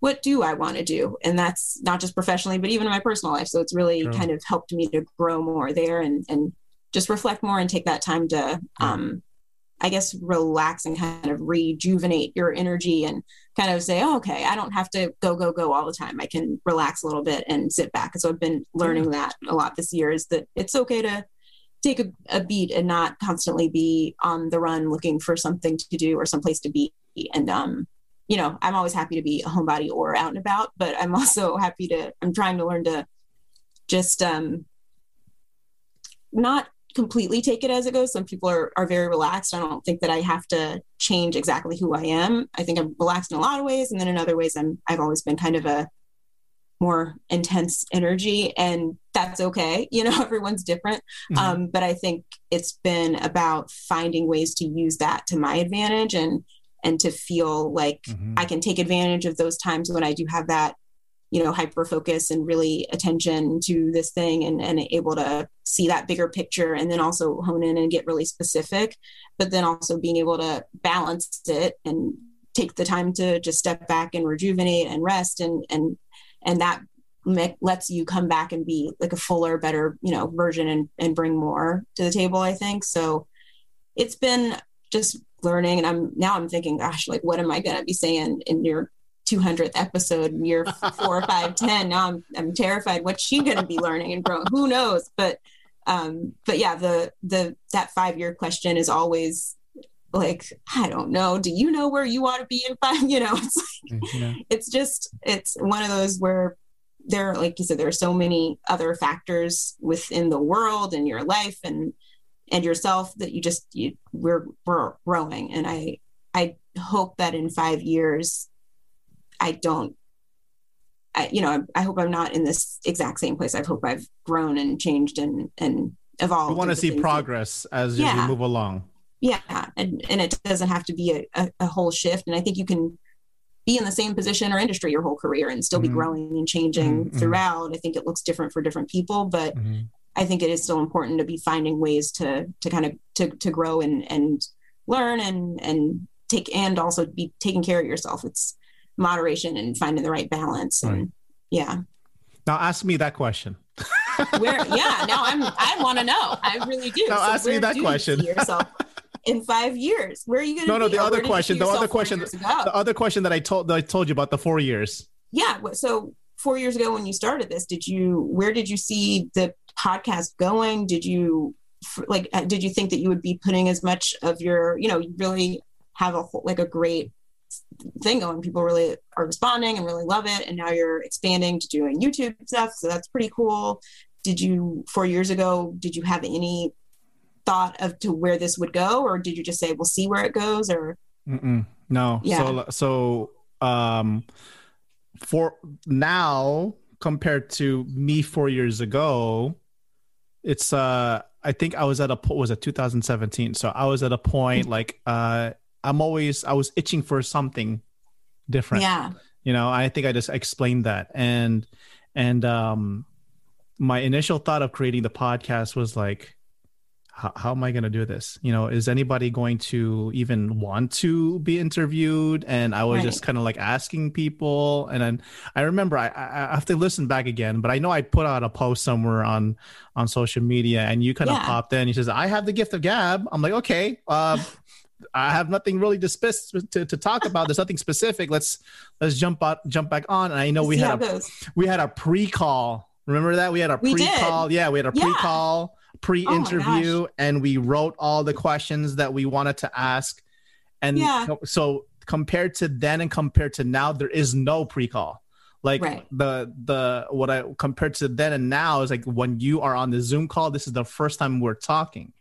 S3: what do I want to do? And that's not just professionally, but even in my personal life. So it's really kind of helped me to grow more there and and just reflect more and take that time to um I guess relax and kind of rejuvenate your energy and kind of say, oh, okay, I don't have to go, go, go all the time. I can relax a little bit and sit back. And so I've been learning that a lot this year is that it's okay to take a, a, beat and not constantly be on the run looking for something to do or someplace to be. And um, you know, I'm always happy to be a homebody or out and about, but I'm also happy to I'm trying to learn to just um not completely take it as it goes. Some people are, are very relaxed. I don't think that I have to change exactly who I am. I think I'm relaxed in a lot of ways. And then in other ways, I'm, I've always been kind of a more intense energy and that's okay you know everyone's different mm-hmm. um, but i think it's been about finding ways to use that to my advantage and and to feel like mm-hmm. i can take advantage of those times when i do have that you know hyper focus and really attention to this thing and, and able to see that bigger picture and then also hone in and get really specific but then also being able to balance it and take the time to just step back and rejuvenate and rest and and and that lets you come back and be like a fuller better you know version and, and bring more to the table i think so it's been just learning and i'm now i'm thinking gosh like what am i going to be saying in your 200th episode, year four, five, ten. Now I'm I'm terrified. What's she going to be learning and growing? Who knows? But um, but yeah, the the that five year question is always like I don't know. Do you know where you want to be in five? You know, it's like, mm,
S1: Yeah.
S3: it's just it's one of those where there, like you said, there are so many other factors within the world and your life and and yourself that you just you, we're we're growing and i i hope that in five years i don't i you know i, I hope i'm not in this exact same place i hope i've grown and changed and and evolved
S1: We want to see
S3: things that-
S1: progress as you move along.
S3: Yeah and and it doesn't have to be a, a, a whole shift and i think you can be in the same position or industry your whole career and still
S1: Mhm.
S3: be growing and changing
S1: Mhm, mhm.
S3: throughout i think it looks different for different people but
S1: Mhm.
S3: I think it is still important to be finding ways to to kind of to to grow and and learn and and take and also be taking care of yourself. It's moderation and finding the right balance. And yeah,
S1: Now ask me that question.
S3: where yeah, now I'm I want to know. I really do.
S1: Now ask me that
S3: do
S1: question.
S3: yourself in five years. Where are you going to
S1: No, no, the other
S3: where did you
S1: question- the other question- The other question that I told that I told you about the four years.
S3: yeah so four years ago when you started this did you where did you see the podcast going? Did you like uh, did you think that you would be putting as much of your you know you really have a whole, like a great thing going. People really are responding and really love it and now you're expanding to doing youtube stuff so that's pretty cool. Did you four years ago did you have any thought of to where this would go or did you just say we'll see where it goes or
S1: Mm-mm. No.
S3: Yeah.
S1: So so um for now compared to me 4 years ago it's uh I think I was at a po- was it 2017. So I was at a point like uh I'm always I was itching for something different.
S3: yeah
S1: you know i think i just explained that and and um my initial thought of creating the podcast was like how, how am i going to do this you know is anybody going to even want to be interviewed and i was
S3: Right.
S1: just kind of like asking people and then i remember I, I have to listen back again but i know i put out a post somewhere on on social media and you kind of
S3: Yeah.
S1: popped in you says i have the gift of gab i'm like okay uh I have nothing really to, to to talk about. There's nothing specific. Let's let's jump out, jump back on. And I know we had a we had a pre-call. Remember that we had a pre-call. Yeah, we had a
S3: Oh
S1: pre-call, pre-interview, and we wrote all the questions that we wanted to ask. And
S3: Yeah.
S1: so compared to then and compared to now, there is no pre-call. Like
S3: Right.
S1: the the what I compared to then and now is like when you are on the Zoom call, this is the first time we're talking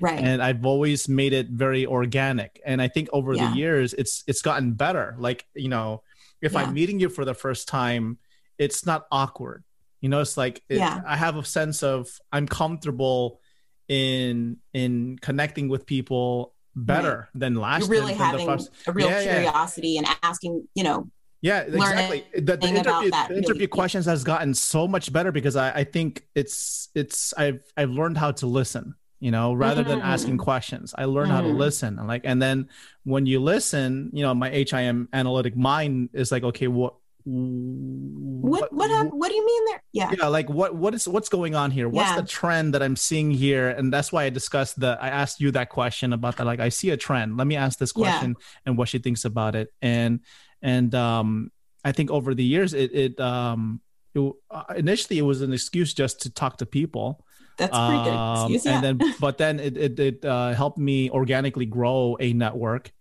S3: right
S1: and I've always made it very organic. And I think over
S3: Yeah.
S1: the years, it's it's gotten better. Like you know, if
S3: Yeah.
S1: I'm meeting you for the first time, it's not awkward. You know, it's like it,
S3: Yeah.
S1: I have a sense of I'm comfortable in in connecting with people better than last.
S3: you're really
S1: than- than
S3: having a real
S1: Yeah, yeah.
S3: curiosity and asking you know
S1: yeah exactly the, the interview, the
S3: really-
S1: interview
S3: yeah.
S1: questions has gotten so much better because I, I think it's it's i've i've learned how to listen you know rather than
S3: Mm.
S1: asking questions i learned how to
S3: Mm.
S1: listen and like and then when you listen you know my HIM analytic mind is like okay what
S3: what what hap- what do you mean there yeah
S1: yeah like what what is what's going on here what's
S3: Yeah.
S1: the trend that i'm seeing here and that's why i discussed the i asked you that question about that like i see a trend let me ask this
S3: Yeah.
S1: question and what she thinks about it and and um i think over the years it it um it, uh, initially it was an excuse just to talk to people
S3: that's pretty good
S1: Um,
S3: excuse yeah.
S1: and then but then it it, it uh, helped me organically grow a network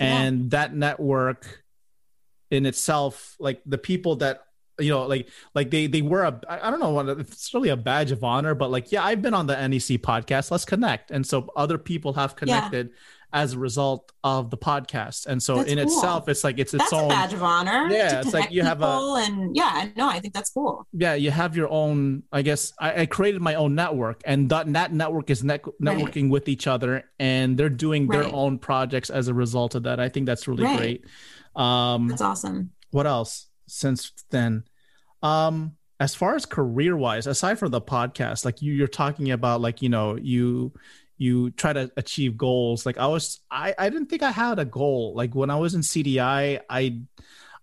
S3: Yeah.
S1: and that network in itself like the people that you know like like they they were a i don't know what it's really a badge of honor but like yeah i've been on the nec podcast. Let's connect. And so other people have connected as a result of the podcast. And so
S3: That's
S1: in
S3: cool.
S1: itself it's like it's its
S3: that's a
S1: own
S3: badge of honor
S1: Yeah, it's like you have a-
S3: and yeah no i think that's cool.
S1: Yeah you have your own i guess i, I created my own network and that, that network is net, networking with each other and they're doing their
S3: Right.
S1: own projects as a result of that. I think that's really
S3: Right.
S1: great um
S3: that's awesome.
S1: what else since then? Um as far as career wise aside from the podcast like you you're talking about like you know you you try to achieve goals. Like i was i i didn't think i had a goal. Like when i was in cdi i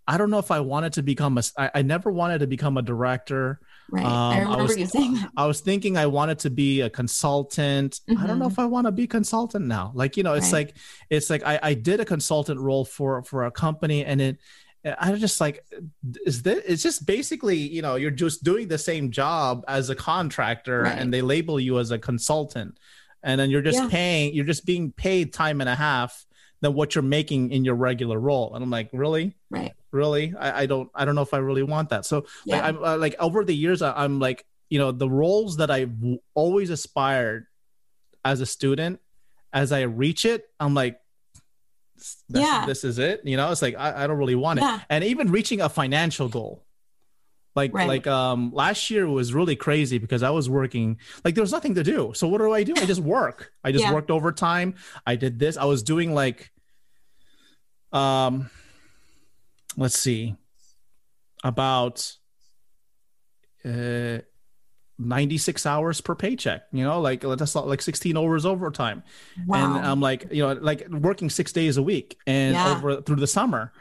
S1: i don't know if i wanted to become a i, I never wanted to become a director
S3: right
S1: Um,
S3: i
S1: I
S3: remember
S1: was-
S3: you saying that
S1: I was thinking I wanted to be a consultant. I don't know
S3: Mhm.
S1: if I want to be consultant now. Like, you know, it's
S3: Right.
S1: like it's like I, I did a consultant role for for a company and it I was just like, is this? It's just basically, you know, you're just doing the same job as a contractor,
S3: Right.
S1: and they label you as a consultant, and then you're just
S3: Yeah.
S1: paying, you're just being paid time and a half than what you're making in your regular role. And I'm like, really,
S3: Right.
S1: Really? I, I don't, I don't know if I really want that. So, like, I'm uh, like over the years, I, I'm like, you know, the roles that I've always aspired as a student, as I reach it, I'm like. This,
S3: Yeah.
S1: this is it. You know, it's like I, I don't really want it and even reaching a financial goal like
S3: Right.
S1: like um last year was really crazy because i was working like there was nothing to do so what do i do i just work i just
S3: Yeah.
S1: worked overtime i did this i was doing like um let's see about uh 96 hours per paycheck you know like that's like 16 hours overtime
S3: Wow.
S1: and I'm like, you know, like working six days a week and
S3: Yeah.
S1: over through the summer.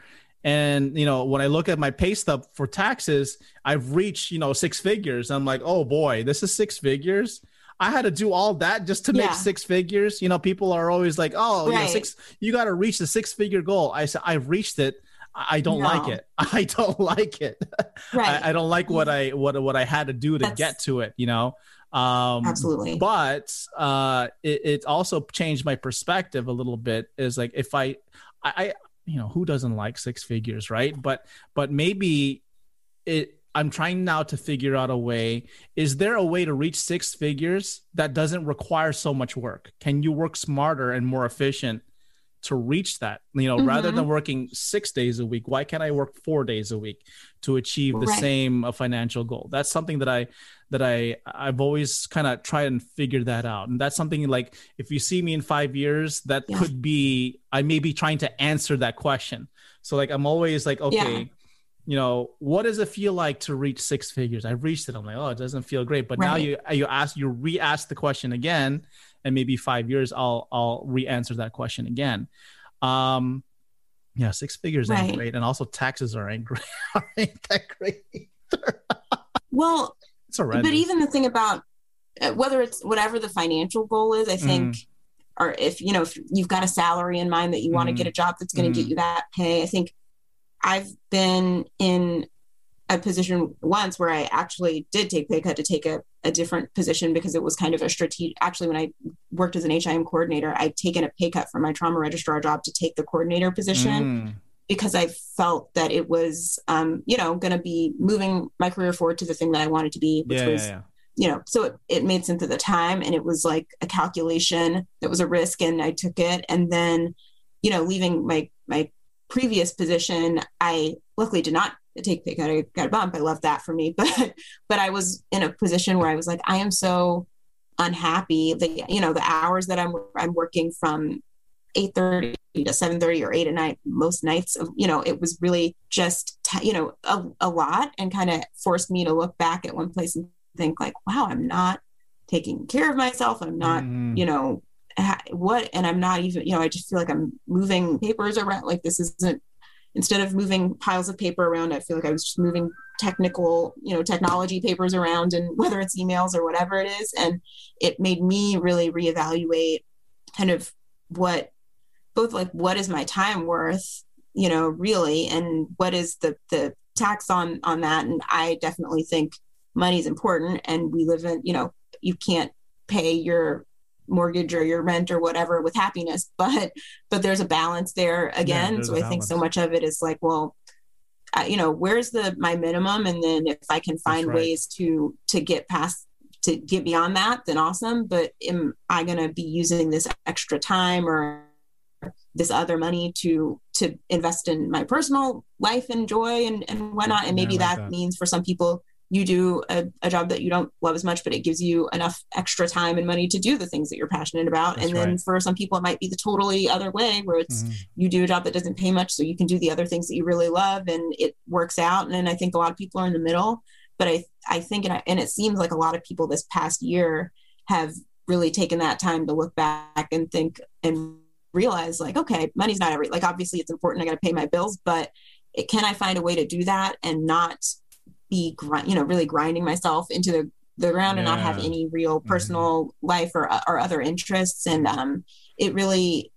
S1: And you know, when I look at my pay stub for taxes, I've reached you know six figures. I'm like, oh boy, this is six figures. I had to do all that just to make
S3: Yeah.
S1: six figures. You know, people are always like, oh,
S3: Right.
S1: six. You got to reach the six figure goal. I said, I've reached it. I don't like it. I don't like it.
S3: right.
S1: I, I don't like what I what what I had to do to
S3: That's-
S1: get to it. You know. Um,
S3: Absolutely.
S1: but uh it, it also changed my perspective a little bit is like if I, I i you know who doesn't like six figures right but but maybe it i'm trying now to figure out a way is there a way to reach six figures that doesn't require so much work can you work smarter and more efficient to reach that you know rather
S3: Mhm.
S1: than working six days a week why can't i work four days a week to achieve the
S3: Right.
S1: same uh, financial goal that's something that i that i i've always kind of tried and figured that out and that's something like if you see me in five years that
S3: Yeah.
S1: could be i may be trying to answer that question so like i'm always like okay
S3: Yeah.
S1: you know what does it feel like to reach six figures i've reached it i'm like oh it doesn't feel great but now you you ask you re-ask the question again and maybe five years i'll i'll re-answer that question again um yeah six figures ain't
S3: Right.
S1: great and also taxes are ain't great ain't that great
S3: well,
S1: it's horrendous.
S3: but even the thing about uh, whether it's whatever the financial goal is, I think,
S1: Mm.
S3: or if you know if you've got a salary in mind that you want to
S1: Mhm.
S3: get a job that's going to
S1: Mhm.
S3: get you that pay, I think I've been in a position once where I actually did take pay cut to take a, a different position because it was kind of a strategic. Actually, when I worked as an HIM coordinator, I'd taken a pay cut from my trauma registrar job to take the coordinator position
S1: Mm.
S3: because I felt that it was, um, you know, going to be moving my career forward to the thing that I wanted to be, which
S1: yeah,
S3: was,
S1: yeah, yeah.
S3: you know, so it, it made sense at the time. And it was like a calculation that was a risk and I took it. And then, you know, leaving my, my previous position, I luckily did not take cut. I got a bump. I love that for me. But, but I was in a position where I was like, I am so unhappy that, you know, the hours that I'm, I'm working from 8.30 to 7.30 or 8 at night most nights of you know it was really just t- you know a, a lot and kind of forced me to look back at one place and think like wow i'm not taking care of myself i'm not
S1: Mhm.
S3: you know ha- what and i'm not even you know i just feel like i'm moving papers around like this isn't instead of moving piles of paper around i feel like i was just moving technical you know technology papers around and whether it's emails or whatever it is. And it made me really reevaluate kind of what both like what is my time worth you know really and what is the the tax on on that. And i definitely think money is important and we live in you know you can't pay your mortgage or your rent or whatever with happiness but but there's a balance there again.
S1: there's
S3: so i think so much of it is like well I, you know where's the my minimum? And then if i can find
S1: right.
S3: ways to to get past to get beyond that then awesome. But am i going to be using this extra time or this other money to to invest in my personal life and joy and, and whatnot? And
S1: Yeah,
S3: maybe
S1: like
S3: that,
S1: that.
S3: means for some people you do a, a job that you don't love as much but it gives you enough extra time and money to do the things that you're passionate about
S1: That's
S3: and then
S1: right.
S3: for some people it might be the totally other way where it's
S1: Mhm.
S3: you do a job that doesn't pay much so you can do the other things that you really love and it works out and then i think a lot of people are in the middle but i i think and, I, and it seems like a lot of people this past year have really taken that time to look back and think and realize like okay money's not every like obviously it's important i got to pay my bills but it, can i find a way to do that and not be grind, you know really grinding myself into the the ground and not have any real personal life or or other interests. And um it really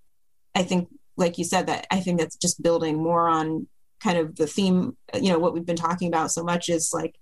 S3: i think like you said that i think that's just building more on kind of the theme, you know, what we've been talking about so much is like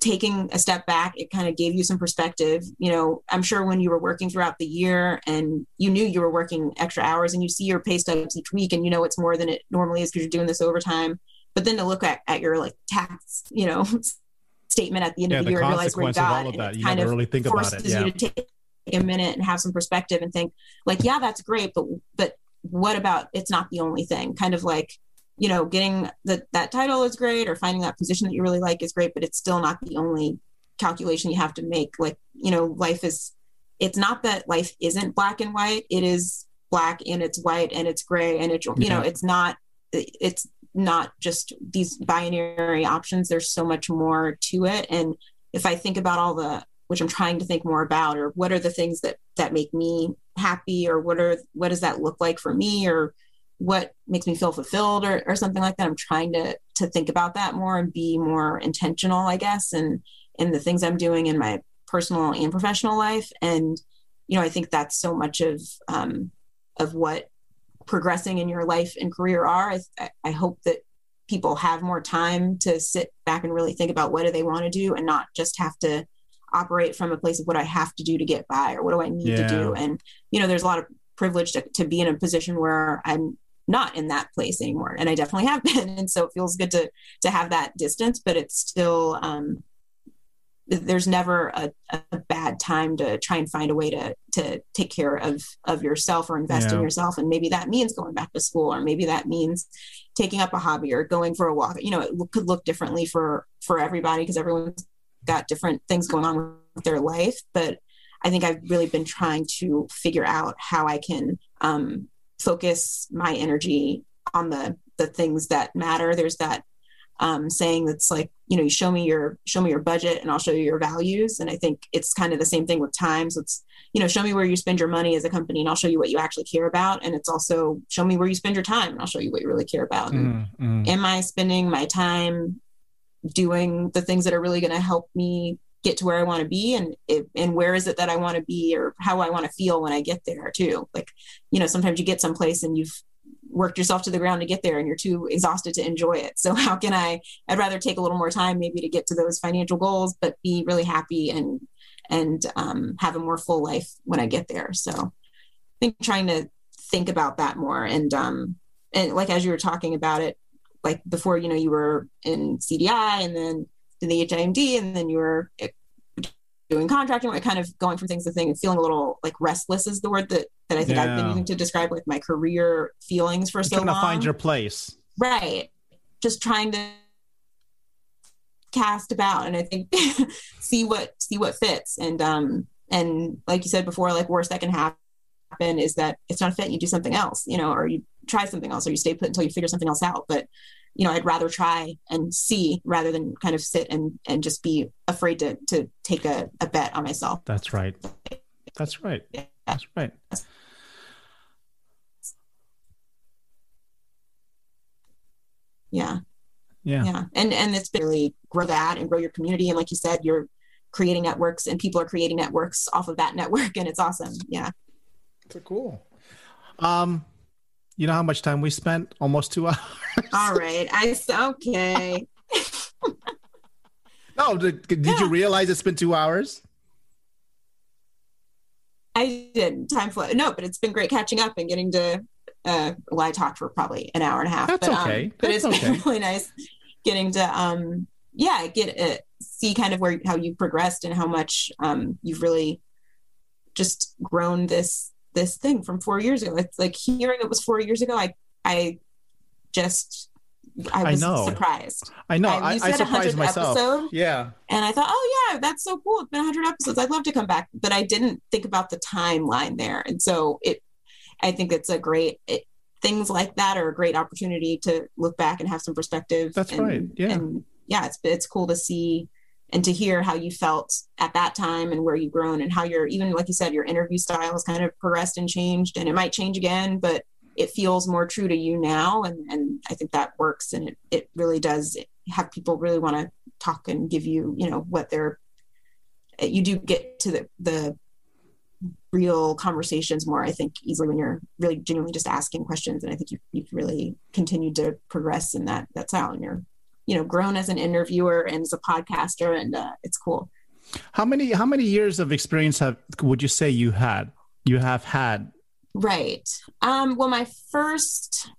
S3: taking a step back it kind of gave you some perspective. You know i'm sure when you were working throughout the year and you knew you were working extra hours and you see your pay stubs each week and you know it's more than it normally is because you're doing this overtime but then to look at, at your like tax you know statement at the end
S1: yeah,
S3: of the,
S1: the
S3: year and realize where you got
S1: that. You
S3: kind of
S1: really think about it.
S3: forces
S1: Yeah.
S3: you to take a minute and have some perspective and think like yeah that's great but but what about it's not the only thing kind of like you know getting that that title is great or finding that position that you really like is great but it's still not the only calculation you have to make like you know life is it's not that life isn't black and white it is black and it's white and it's gray and it's you know it's not it's not just these binary options there's so much more to it. And if i think about all the which i'm trying to think more about or what are the things that that make me happy or what are what does that look like for me or what makes me feel fulfilled or, or something like that i'm trying to to think about that more and be more intentional i guess and in the things i'm doing in my personal and professional life. And you know i think that's so much of um of what progressing in your life and career are i, I hope that people have more time to sit back and really think about what do they want to do and not just have to operate from a place of what i have to do to get by or what do i need
S1: Yeah.
S3: to do. And you know there's a lot of privilege to, to be in a position where i'm not in that place anymore. And i definitely have been. And so it feels good to to have that distance but it's still um there's never a, a bad time to try and find a way to to take care of of yourself or invest in yourself. And maybe that means going back to school or maybe that means taking up a hobby or going for a walk. You know it could look differently for for everybody because everyone's got different things going on with their life. But i think i've really been trying to figure out how i can um, focus my energy on the the things that matter. There's that um, saying that's like you know you show me your show me your budget and i'll show you your values. And i think it's kind of the same thing with time so it's you know show me where you spend your money as a company and i'll show you what you actually care about. And it's also show me where you spend your time and i'll show you what you really care about. And
S1: Mm, mm.
S3: am i spending my time doing the things that are really going to help me get to where i want to be? And if, and where is it that i want to be or how i want to feel when i get there too? Like you know sometimes you get someplace and you've worked yourself to the ground to get there and you're too exhausted to enjoy it. So how can i i'd rather take a little more time maybe to get to those financial goals but be really happy and and um, have a more full life when i get there. So i think trying to think about that more and um and like as you were talking about it like before you know you were in cdi and then in the himd and then you were doing contracting like kind of going from things to thing and feeling a little like restless is the word that that i think i've been using to describe like my career feelings for
S1: You're
S3: so
S1: trying to find your place.
S3: right. Just trying to cast about and i think see what see what fits. And um and like you said before like worst that can happen is that it's not a fit you do something else you know or you try something else or you stay put until you figure something else out. But you know i'd rather try and see rather than kind of sit and and just be afraid to to take a, a bet on myself
S1: That's right. That's right. That's right.
S3: yeah
S1: Yeah.
S3: yeah and and it's been really grow that and grow your community and like you said you're creating networks and people are creating networks off of that network and it's awesome yeah
S1: So cool. Um, you know how much time we spent? Almost two hours.
S3: all right i okay
S1: No, did, did
S3: Yeah.
S1: you realize it's been two hours?
S3: i didn't. time flow no but it's been great catching up and getting to uh well i talked for probably an hour and a half
S1: That's
S3: but
S1: okay.
S3: um but
S1: That's
S3: it's been really nice getting to um yeah get uh, see kind of where how you progressed and how much um you've really just grown this this thing from four years ago it's like hearing it was four years ago i i just i
S1: I
S3: was
S1: know.
S3: surprised
S1: I know.
S3: I-
S1: I,
S3: you
S1: I
S3: said
S1: surprised
S3: 100th
S1: myself.
S3: episode?
S1: Yeah.
S3: and I thought, oh yeah, that's so cool. It's been 100 episodes. I'd love to come back, but I didn't think about the timeline there. And so it, I think it's a great it, things like that are a great opportunity to look back and have some perspective.
S1: That's
S3: and,
S1: right. Yeah.
S3: and yeah, it's it's cool to see and to hear how you felt at that time and where you've grown and how you're even like you said, your interview style has kind of progressed and changed, and it might change again, but it feels more true to you now and and i think that works and it, it really does have people really want to talk and give you you know what they're you do get to the the real conversations more i think easily when you're really genuinely just asking questions and i think you, you've really continued to progress in that that style and you're you know grown as an interviewer and as a podcaster and uh, it's cool
S1: how many how many years of experience have would you say you had you have had
S3: right um well my first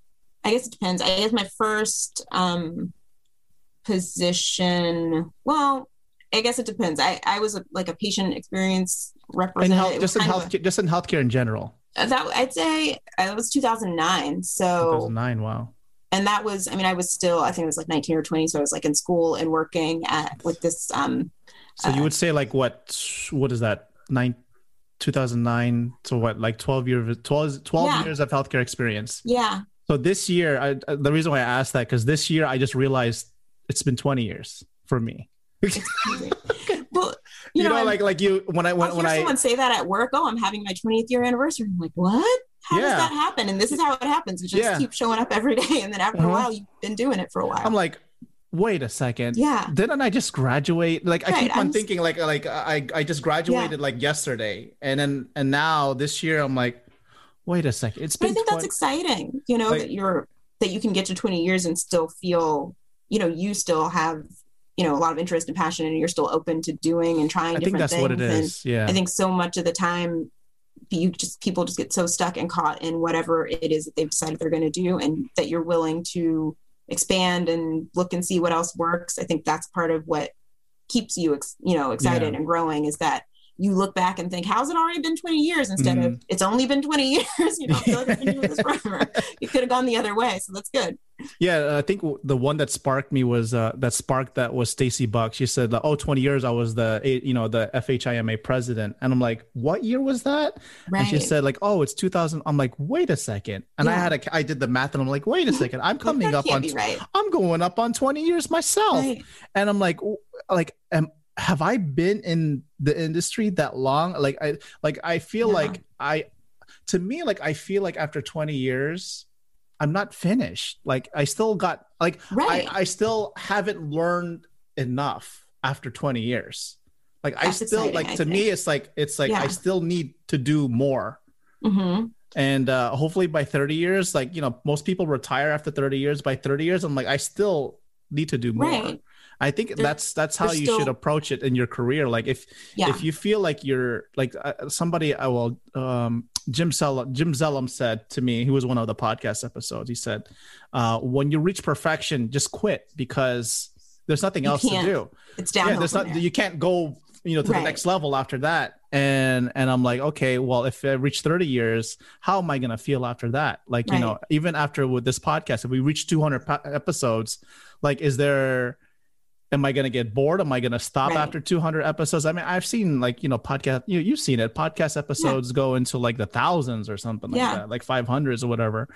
S3: i guess it depends i guess my first um position well I guess it depends. I, I was a, like a patient experience representative.
S1: health, just in healthcare, a, just in healthcare in general.
S3: That I'd say it was 2009. So
S1: 2009. Wow.
S3: And that was, I mean, I was still, I think it was like 19 or 20. So I was like in school and working at with this. Um,
S1: so you uh, would say like what? What is that? Nine. 2009 so what like 12 years 12, 12 yeah. years of healthcare experience
S3: yeah
S1: so this year I, the reason why i asked that because this year i just realized it's been 20 years for me
S3: well,
S1: you, you know, know like like you when I when, when I
S3: someone say that at work, oh, I'm having my 20th year anniversary. I'm like, what? How yeah. does that happen? And this is how it happens. You just yeah. keep showing up every day, and then after uh-huh. a while, you've been doing it for a while.
S1: I'm like, wait a second.
S3: Yeah.
S1: Didn't I just graduate? Like right. I keep on I'm thinking like like I I just graduated yeah. like yesterday, and then and now this year I'm like, wait a second. It's
S3: but
S1: been.
S3: I think 20- that's exciting. You know like, that you're that you can get to 20 years and still feel you know you still have you know a lot of interest and passion and you're still open to doing and trying
S1: I
S3: different
S1: think that's
S3: things
S1: what it is
S3: and
S1: yeah
S3: i think so much of the time you just people just get so stuck and caught in whatever it is that they've decided they're going to do and that you're willing to expand and look and see what else works i think that's part of what keeps you you know excited yeah. and growing is that you look back and think, how's it already been 20 years instead mm-hmm. of it's only been 20 years? You know, like I've been doing this forever. you could have gone the other way. So that's good.
S1: Yeah. I think the one that sparked me was uh, that sparked that was Stacy Buck. She said, oh, 20 years I was the, you know, the FHIMA president. And I'm like, what year was that? Right. And she said like, oh, it's 2000. I'm like, wait a second. And yeah. I had a, I did the math and I'm like, wait a second. I'm coming up on,
S3: right.
S1: I'm going up on 20 years myself. Right. And I'm like, like, am, have I been in the industry that long? Like I like I feel yeah. like I to me like I feel like after 20 years I'm not finished. Like I still got like right. I, I still haven't learned enough after 20 years. Like That's I still exciting, like to me it's like it's like yeah. I still need to do more.
S3: Mm-hmm.
S1: And uh, hopefully by 30 years, like you know, most people retire after 30 years. By 30 years, I'm like I still need to do more. Right. I think there, that's that's how you still, should approach it in your career. Like if yeah. if you feel like you're like uh, somebody, I will. Um, Jim Zellum, Jim Zellum said to me, he was one of the podcast episodes. He said, uh, "When you reach perfection, just quit because there's nothing else to do.
S3: It's down. Yeah,
S1: there's not. There. You can't go, you know, to right. the next level after that. And and I'm like, okay, well, if I reach 30 years, how am I gonna feel after that? Like, right. you know, even after with this podcast, if we reach 200 po- episodes, like, is there am I going to get bored? Am I going to stop right. after 200 episodes? I mean, I've seen like, you know, podcast, you, you've seen it. Podcast episodes yeah. go into like the thousands or something like yeah. that, like 500s or whatever.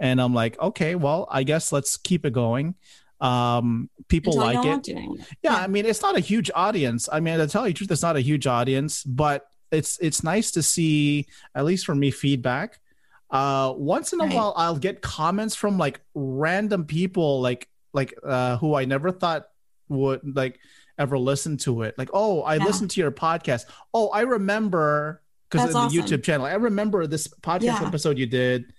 S1: And I'm like, okay, well, I guess let's keep it going. Um, people Until like it. Yeah, yeah, I mean, it's not a huge audience. I mean, to tell you the truth, it's not a huge audience, but it's, it's nice to see, at least for me, feedback. Uh, once in a right. while, I'll get comments from like random people, like, like, uh, who I never thought would like ever listen to it. Like, oh, I yeah. listened to your podcast. Oh, I remember because of the awesome. YouTube channel. I remember this podcast yeah. episode you did,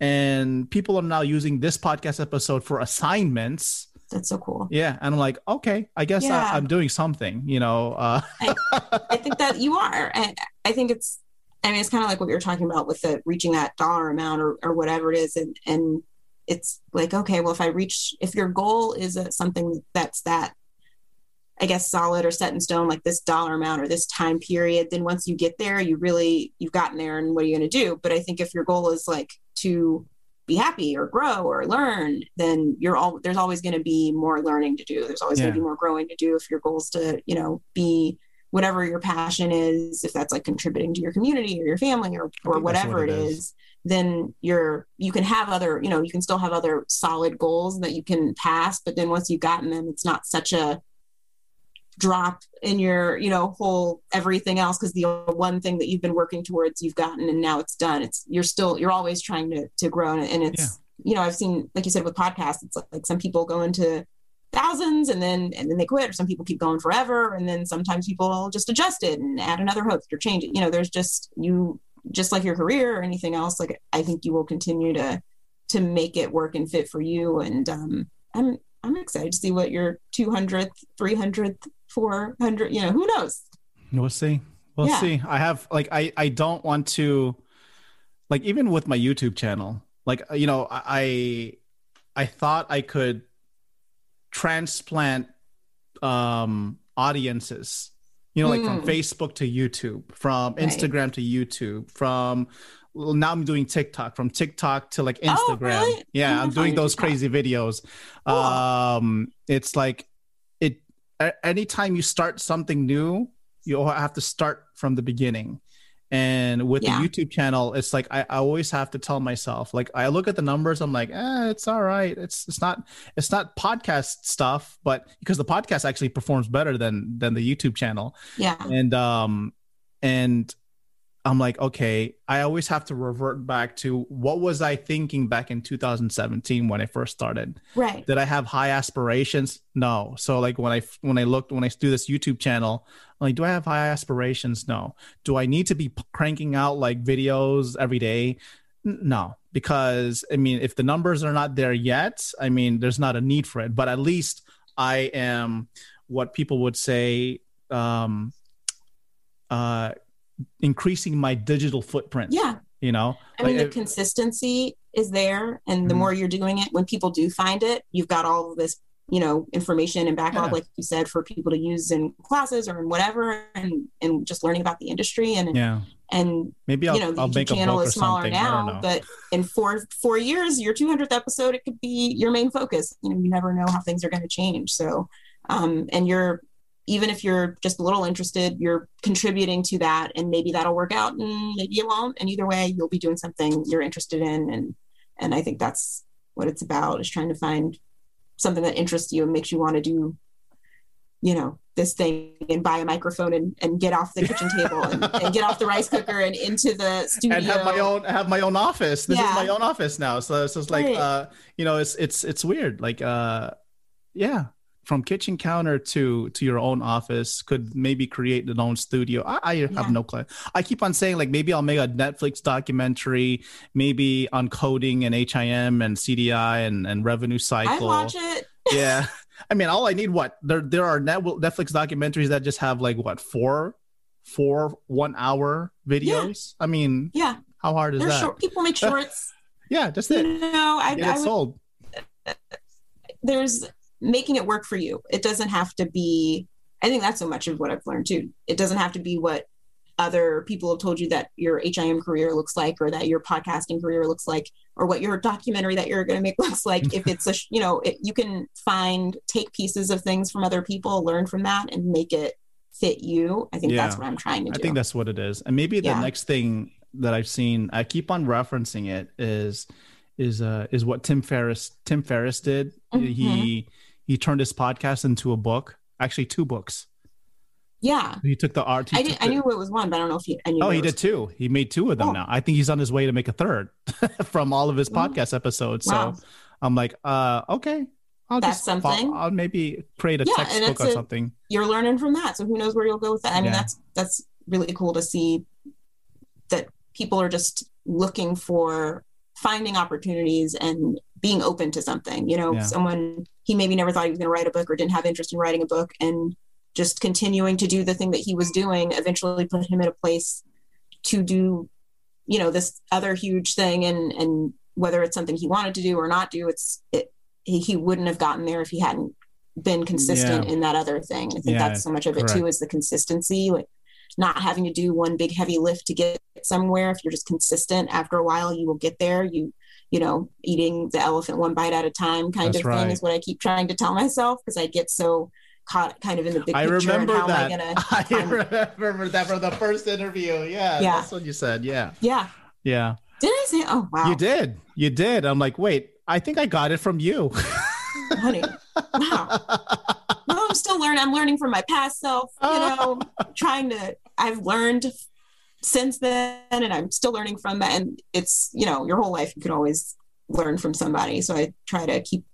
S1: and people are now using this podcast episode for assignments.
S3: That's so cool.
S1: Yeah, and I'm like, okay, I guess yeah. I, am doing something. You know, uh...
S3: I, I think that you are. I, I think it's. I mean, it's kind of like what you're talking about with the reaching that dollar amount or, or whatever it is, and and it's like okay well if i reach if your goal is a, something that's that i guess solid or set in stone like this dollar amount or this time period then once you get there you really you've gotten there and what are you going to do but i think if your goal is like to be happy or grow or learn then you're all there's always going to be more learning to do there's always yeah. going to be more growing to do if your goal is to you know be whatever your passion is if that's like contributing to your community or your family or, or whatever it is. is then you're you can have other you know you can still have other solid goals that you can pass but then once you've gotten them it's not such a drop in your you know whole everything else because the one thing that you've been working towards you've gotten and now it's done it's you're still you're always trying to to grow and, it's yeah. you know i've seen like you said with podcasts it's like, like some people go into thousands and then and then they quit or some people keep going forever and then sometimes people just adjust it and add another host or change it you know there's just you just like your career or anything else like i think you will continue to to make it work and fit for you. And um i'm i'm excited to see what your 200th 300th 400 you know who knows?
S1: We'll see. We'll
S3: Yeah.
S1: see. I have like i i don't want to like even with my youtube channel like you know i i thought i could transplant um audiences you know like from
S3: Mm.
S1: facebook to youtube from
S3: Right.
S1: instagram to youtube from well, now i'm doing tiktok from tiktok to like
S3: Oh,
S1: instagram
S3: really?
S1: yeah
S3: I'm
S1: doing those crazy videos
S3: Cool.
S1: um it's like it anytime you start something new you have to start from the beginning and with
S3: Yeah.
S1: the youtube channel it's like I, I always have to tell myself like i look at the numbers i'm like eh, it's all right. It's it's not it's not podcast stuff but because the podcast actually performs better than than the youtube channel.
S3: Yeah.
S1: And um and i'm like okay i always have to revert back to what was i thinking back in 2017 when i first started?
S3: Right.
S1: Did i have high aspirations? No. So like when i when i looked when i do this youtube channel I'm like do i have high aspirations? No. Do i need to be cranking out like videos every day? No. Because i mean if the numbers are not there yet i mean there's not a need for it. But at least i am what people would say um uh increasing my digital footprint
S3: yeah
S1: you know
S3: I mean,
S1: Like,
S3: the
S1: if-
S3: consistency is there, and the
S1: Mhm.
S3: more you're doing it, when people do find it, you've got all of this, you know, information and backlog,
S1: Yeah.
S3: like you said, for people to use in classes or in whatever, and and just learning about the industry and
S1: yeah
S3: and
S1: maybe i'll,
S3: you know, the
S1: I'll
S3: YouTube
S1: make a
S3: channel
S1: book
S3: is smaller now, but in four four years, your 200th episode, it could be your main focus. You know, you never know how things are going to change. So, um, and you're even if you're just a little interested, you're contributing to that, and maybe that'll work out, and maybe it won't. And either way, you'll be doing something you're interested in, and and I think that's what it's about is trying to find something that interests you and makes you want to do, you know, this thing and buy a microphone and, and get off the kitchen table and, and get off the rice cooker and into the studio.
S1: and have my own have my own office. This
S3: Yeah.
S1: is my own office now. So so it's like
S3: Right.
S1: uh you know it's it's it's weird. Like uh yeah, from kitchen counter to to your own office could maybe create an own studio. I, I have
S3: Yeah.
S1: no clue. I keep on saying like maybe I'll make a Netflix documentary, maybe on coding and HIM and CDI and and revenue cycle I
S3: watch it.
S1: yeah. I mean, all I need what there there are Netflix documentaries that just have like what four four one hour videos. yeah. I mean,
S3: Yeah,
S1: how hard is
S3: they're
S1: that?
S3: short. People make shorts.
S1: Yeah, just
S3: you
S1: it.
S3: know, I,
S1: Get
S3: I
S1: it
S3: would
S1: sold.
S3: there's making it work for you. It doesn't have to be. I think that's so much of what I've learned too. It doesn't have to be what other people have told you that your HIM career looks like, or that your podcasting career looks like, or what your documentary that you're going to make looks like. if it's a, you know, it, you can find take pieces of things from other people, learn from that, and make it fit you. I think that's what I'm trying to do I
S1: think that's what it is. And maybe the
S3: Yeah.
S1: next thing that I've seen, I keep on referencing it is is uh is what Tim Ferriss Tim Ferriss did.
S3: Mm-hmm.
S1: He he turned his podcast into a book, actually two books.
S3: yeah.
S1: He took the art.
S3: I, did, I knew it was one, but I don't know if he. I knew
S1: Oh, he did two. He made two of them
S3: Oh.
S1: now. I think he's on his way to make a third from all of his
S3: Wow.
S1: podcast episodes.
S3: Wow.
S1: So I'm like, uh, okay. I'll
S3: That's something.
S1: I'll maybe create a
S3: Yeah,
S1: textbook or
S3: a-
S1: something.
S3: you're learning from that. So who knows where you'll go with that? I mean,
S1: Yeah.
S3: that's that's really cool to see that people are just looking for finding opportunities and being open to something. You know,
S1: Yeah.
S3: someone he maybe never thought he was going to write a book or didn't have interest in writing a book, and just continuing to do the thing that he was doing eventually put him in a place to do, you know, this other huge thing. And and whether it's something he wanted to do or not do, it's it he, he wouldn't have gotten there if he hadn't been consistent
S1: Yeah.
S3: in that other thing. I think
S1: Yeah,
S3: that's so much of it
S1: correct.
S3: too is the consistency, like not having to do one big heavy lift to get somewhere. If you're just consistent, after a while you will get there. You you know, eating the elephant one bite at a time kind
S1: That's
S3: of thing is what I keep trying to tell myself because I get so caught kind of in the big
S1: I
S3: picture
S1: remember
S3: and how
S1: that.
S3: am I gonna
S1: I remember that from the first interview. Yeah,
S3: Yeah.
S1: that's what you said. Yeah,
S3: yeah.
S1: yeah.
S3: Did I say oh wow
S1: You did. You did. I'm like, wait, I think I got it from you.
S3: honey. Wow. No, I'm still learning. I'm learning from my past self, you know, trying to I've learned since then and I'm still learning from that. And it's, you know, your whole life you can always learn from somebody. So I try to keep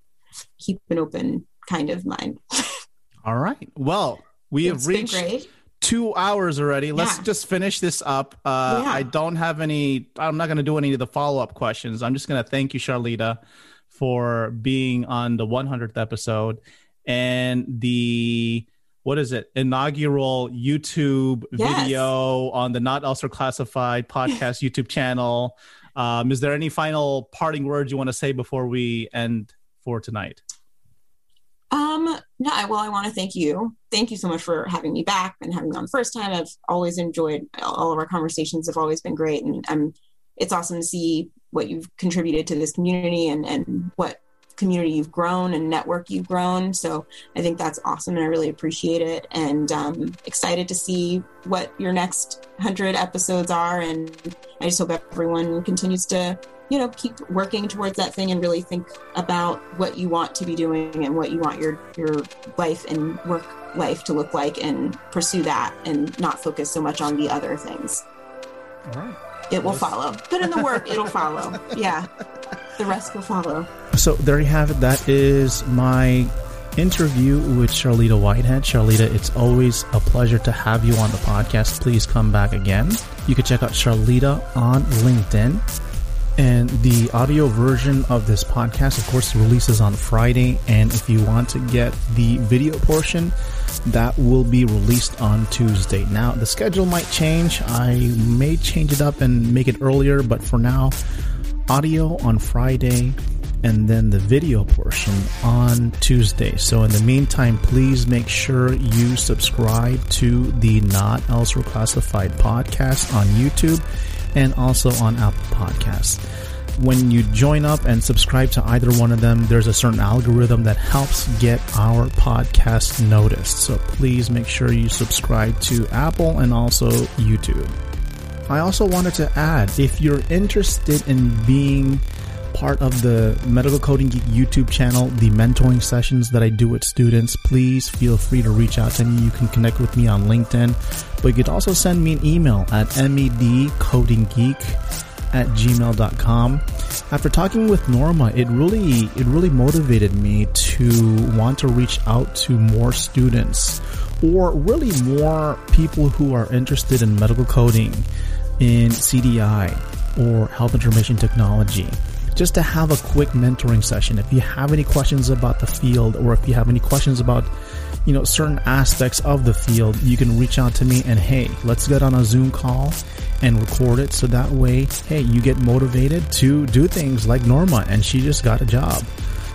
S3: keep an open kind of mind.
S1: All right. Well, we have reached two hours already. Let's just finish this up. Uh,
S3: Yeah.
S1: I don't have any. I'm not going to do any of the follow up questions. I'm just going to thank you, Charlita, for being on the 100th episode and the what is it inaugural YouTube
S3: Yes.
S1: video on the Not Elsewhere Classified podcast YouTube channel. Um, is there any final parting words you want to say before we end for tonight?
S3: Um, no, I, well, I want to thank you. Thank you so much for having me back and having me on the first time. I've always enjoyed all of our conversations have always been great. And um, it's awesome to see what you've contributed to this community and, and what community you've grown and network you've grown. So I think that's awesome and I really appreciate it. And um, excited to see what your next hundred episodes are. And I just hope everyone continues to you know keep working towards that thing and really think about what you want to be doing and what you want your your life and work life to look like and pursue that and not focus so much on the other things
S1: All right.
S3: it will follow put in the work it'll follow yeah the rest will follow
S1: So there you have it. That is my interview with Charlita Whitehead. Charlita, it's always a pleasure to have you on the podcast. Please come back again. You can check out Charlita on LinkedIn. And the audio version of this podcast, of course, releases on Friday. And if you want to get the video portion, that will be released on Tuesday. Now, the schedule might change. I may change it up and make it earlier, but for now, audio on Friday and then the video portion on Tuesday. So in the meantime, please make sure you subscribe to the Not Elsewhere Classified podcast on YouTube and also on Apple Podcasts. When you join up and subscribe to either one of them, there's a certain algorithm that helps get our podcast noticed. So please make sure you subscribe to Apple and also YouTube. I also wanted to add if you're interested in being part of the Medical Coding Geek YouTube channel, the mentoring sessions that I do with students, please feel free to reach out to me. You can connect with me on LinkedIn, but you could also send me an email at medcodinggeek at gmail.com. After talking with Norma, it really it really motivated me to want to reach out to more students or really more people who are interested in medical coding in CDI or health information technology just to have a quick mentoring session. If you have any questions about the field or if you have any questions about, you know, certain aspects of the field, you can reach out to me and hey, let's get on a Zoom call and record it so that way, hey, you get motivated to do things like Norma and she just got a job.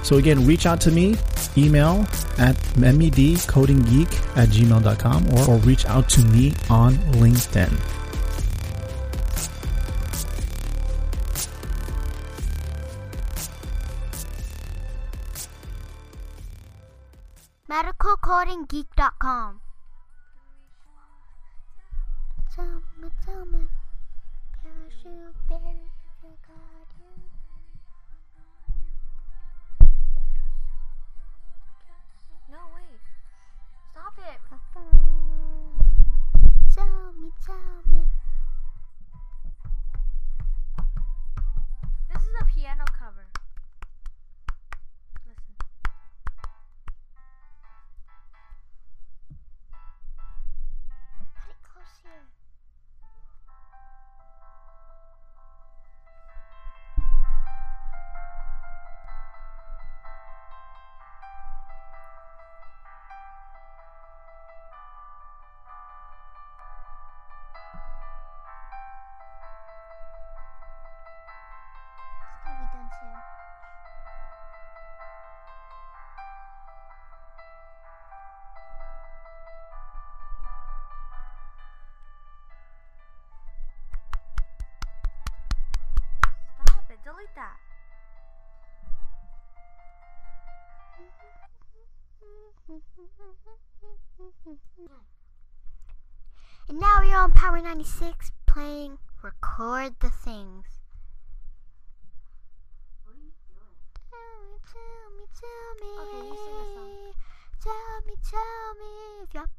S1: So again, reach out to me, email at medcodinggeek at gmail.com or, or reach out to me on LinkedIn.
S4: medicalcodinggeek.com. Tell me, tell me, parachute Ninety-six, playing Record the Things.
S5: What are you doing?
S4: Tell me, tell me, tell me.
S5: Okay, you sing a song.
S4: Tell me, tell me if you're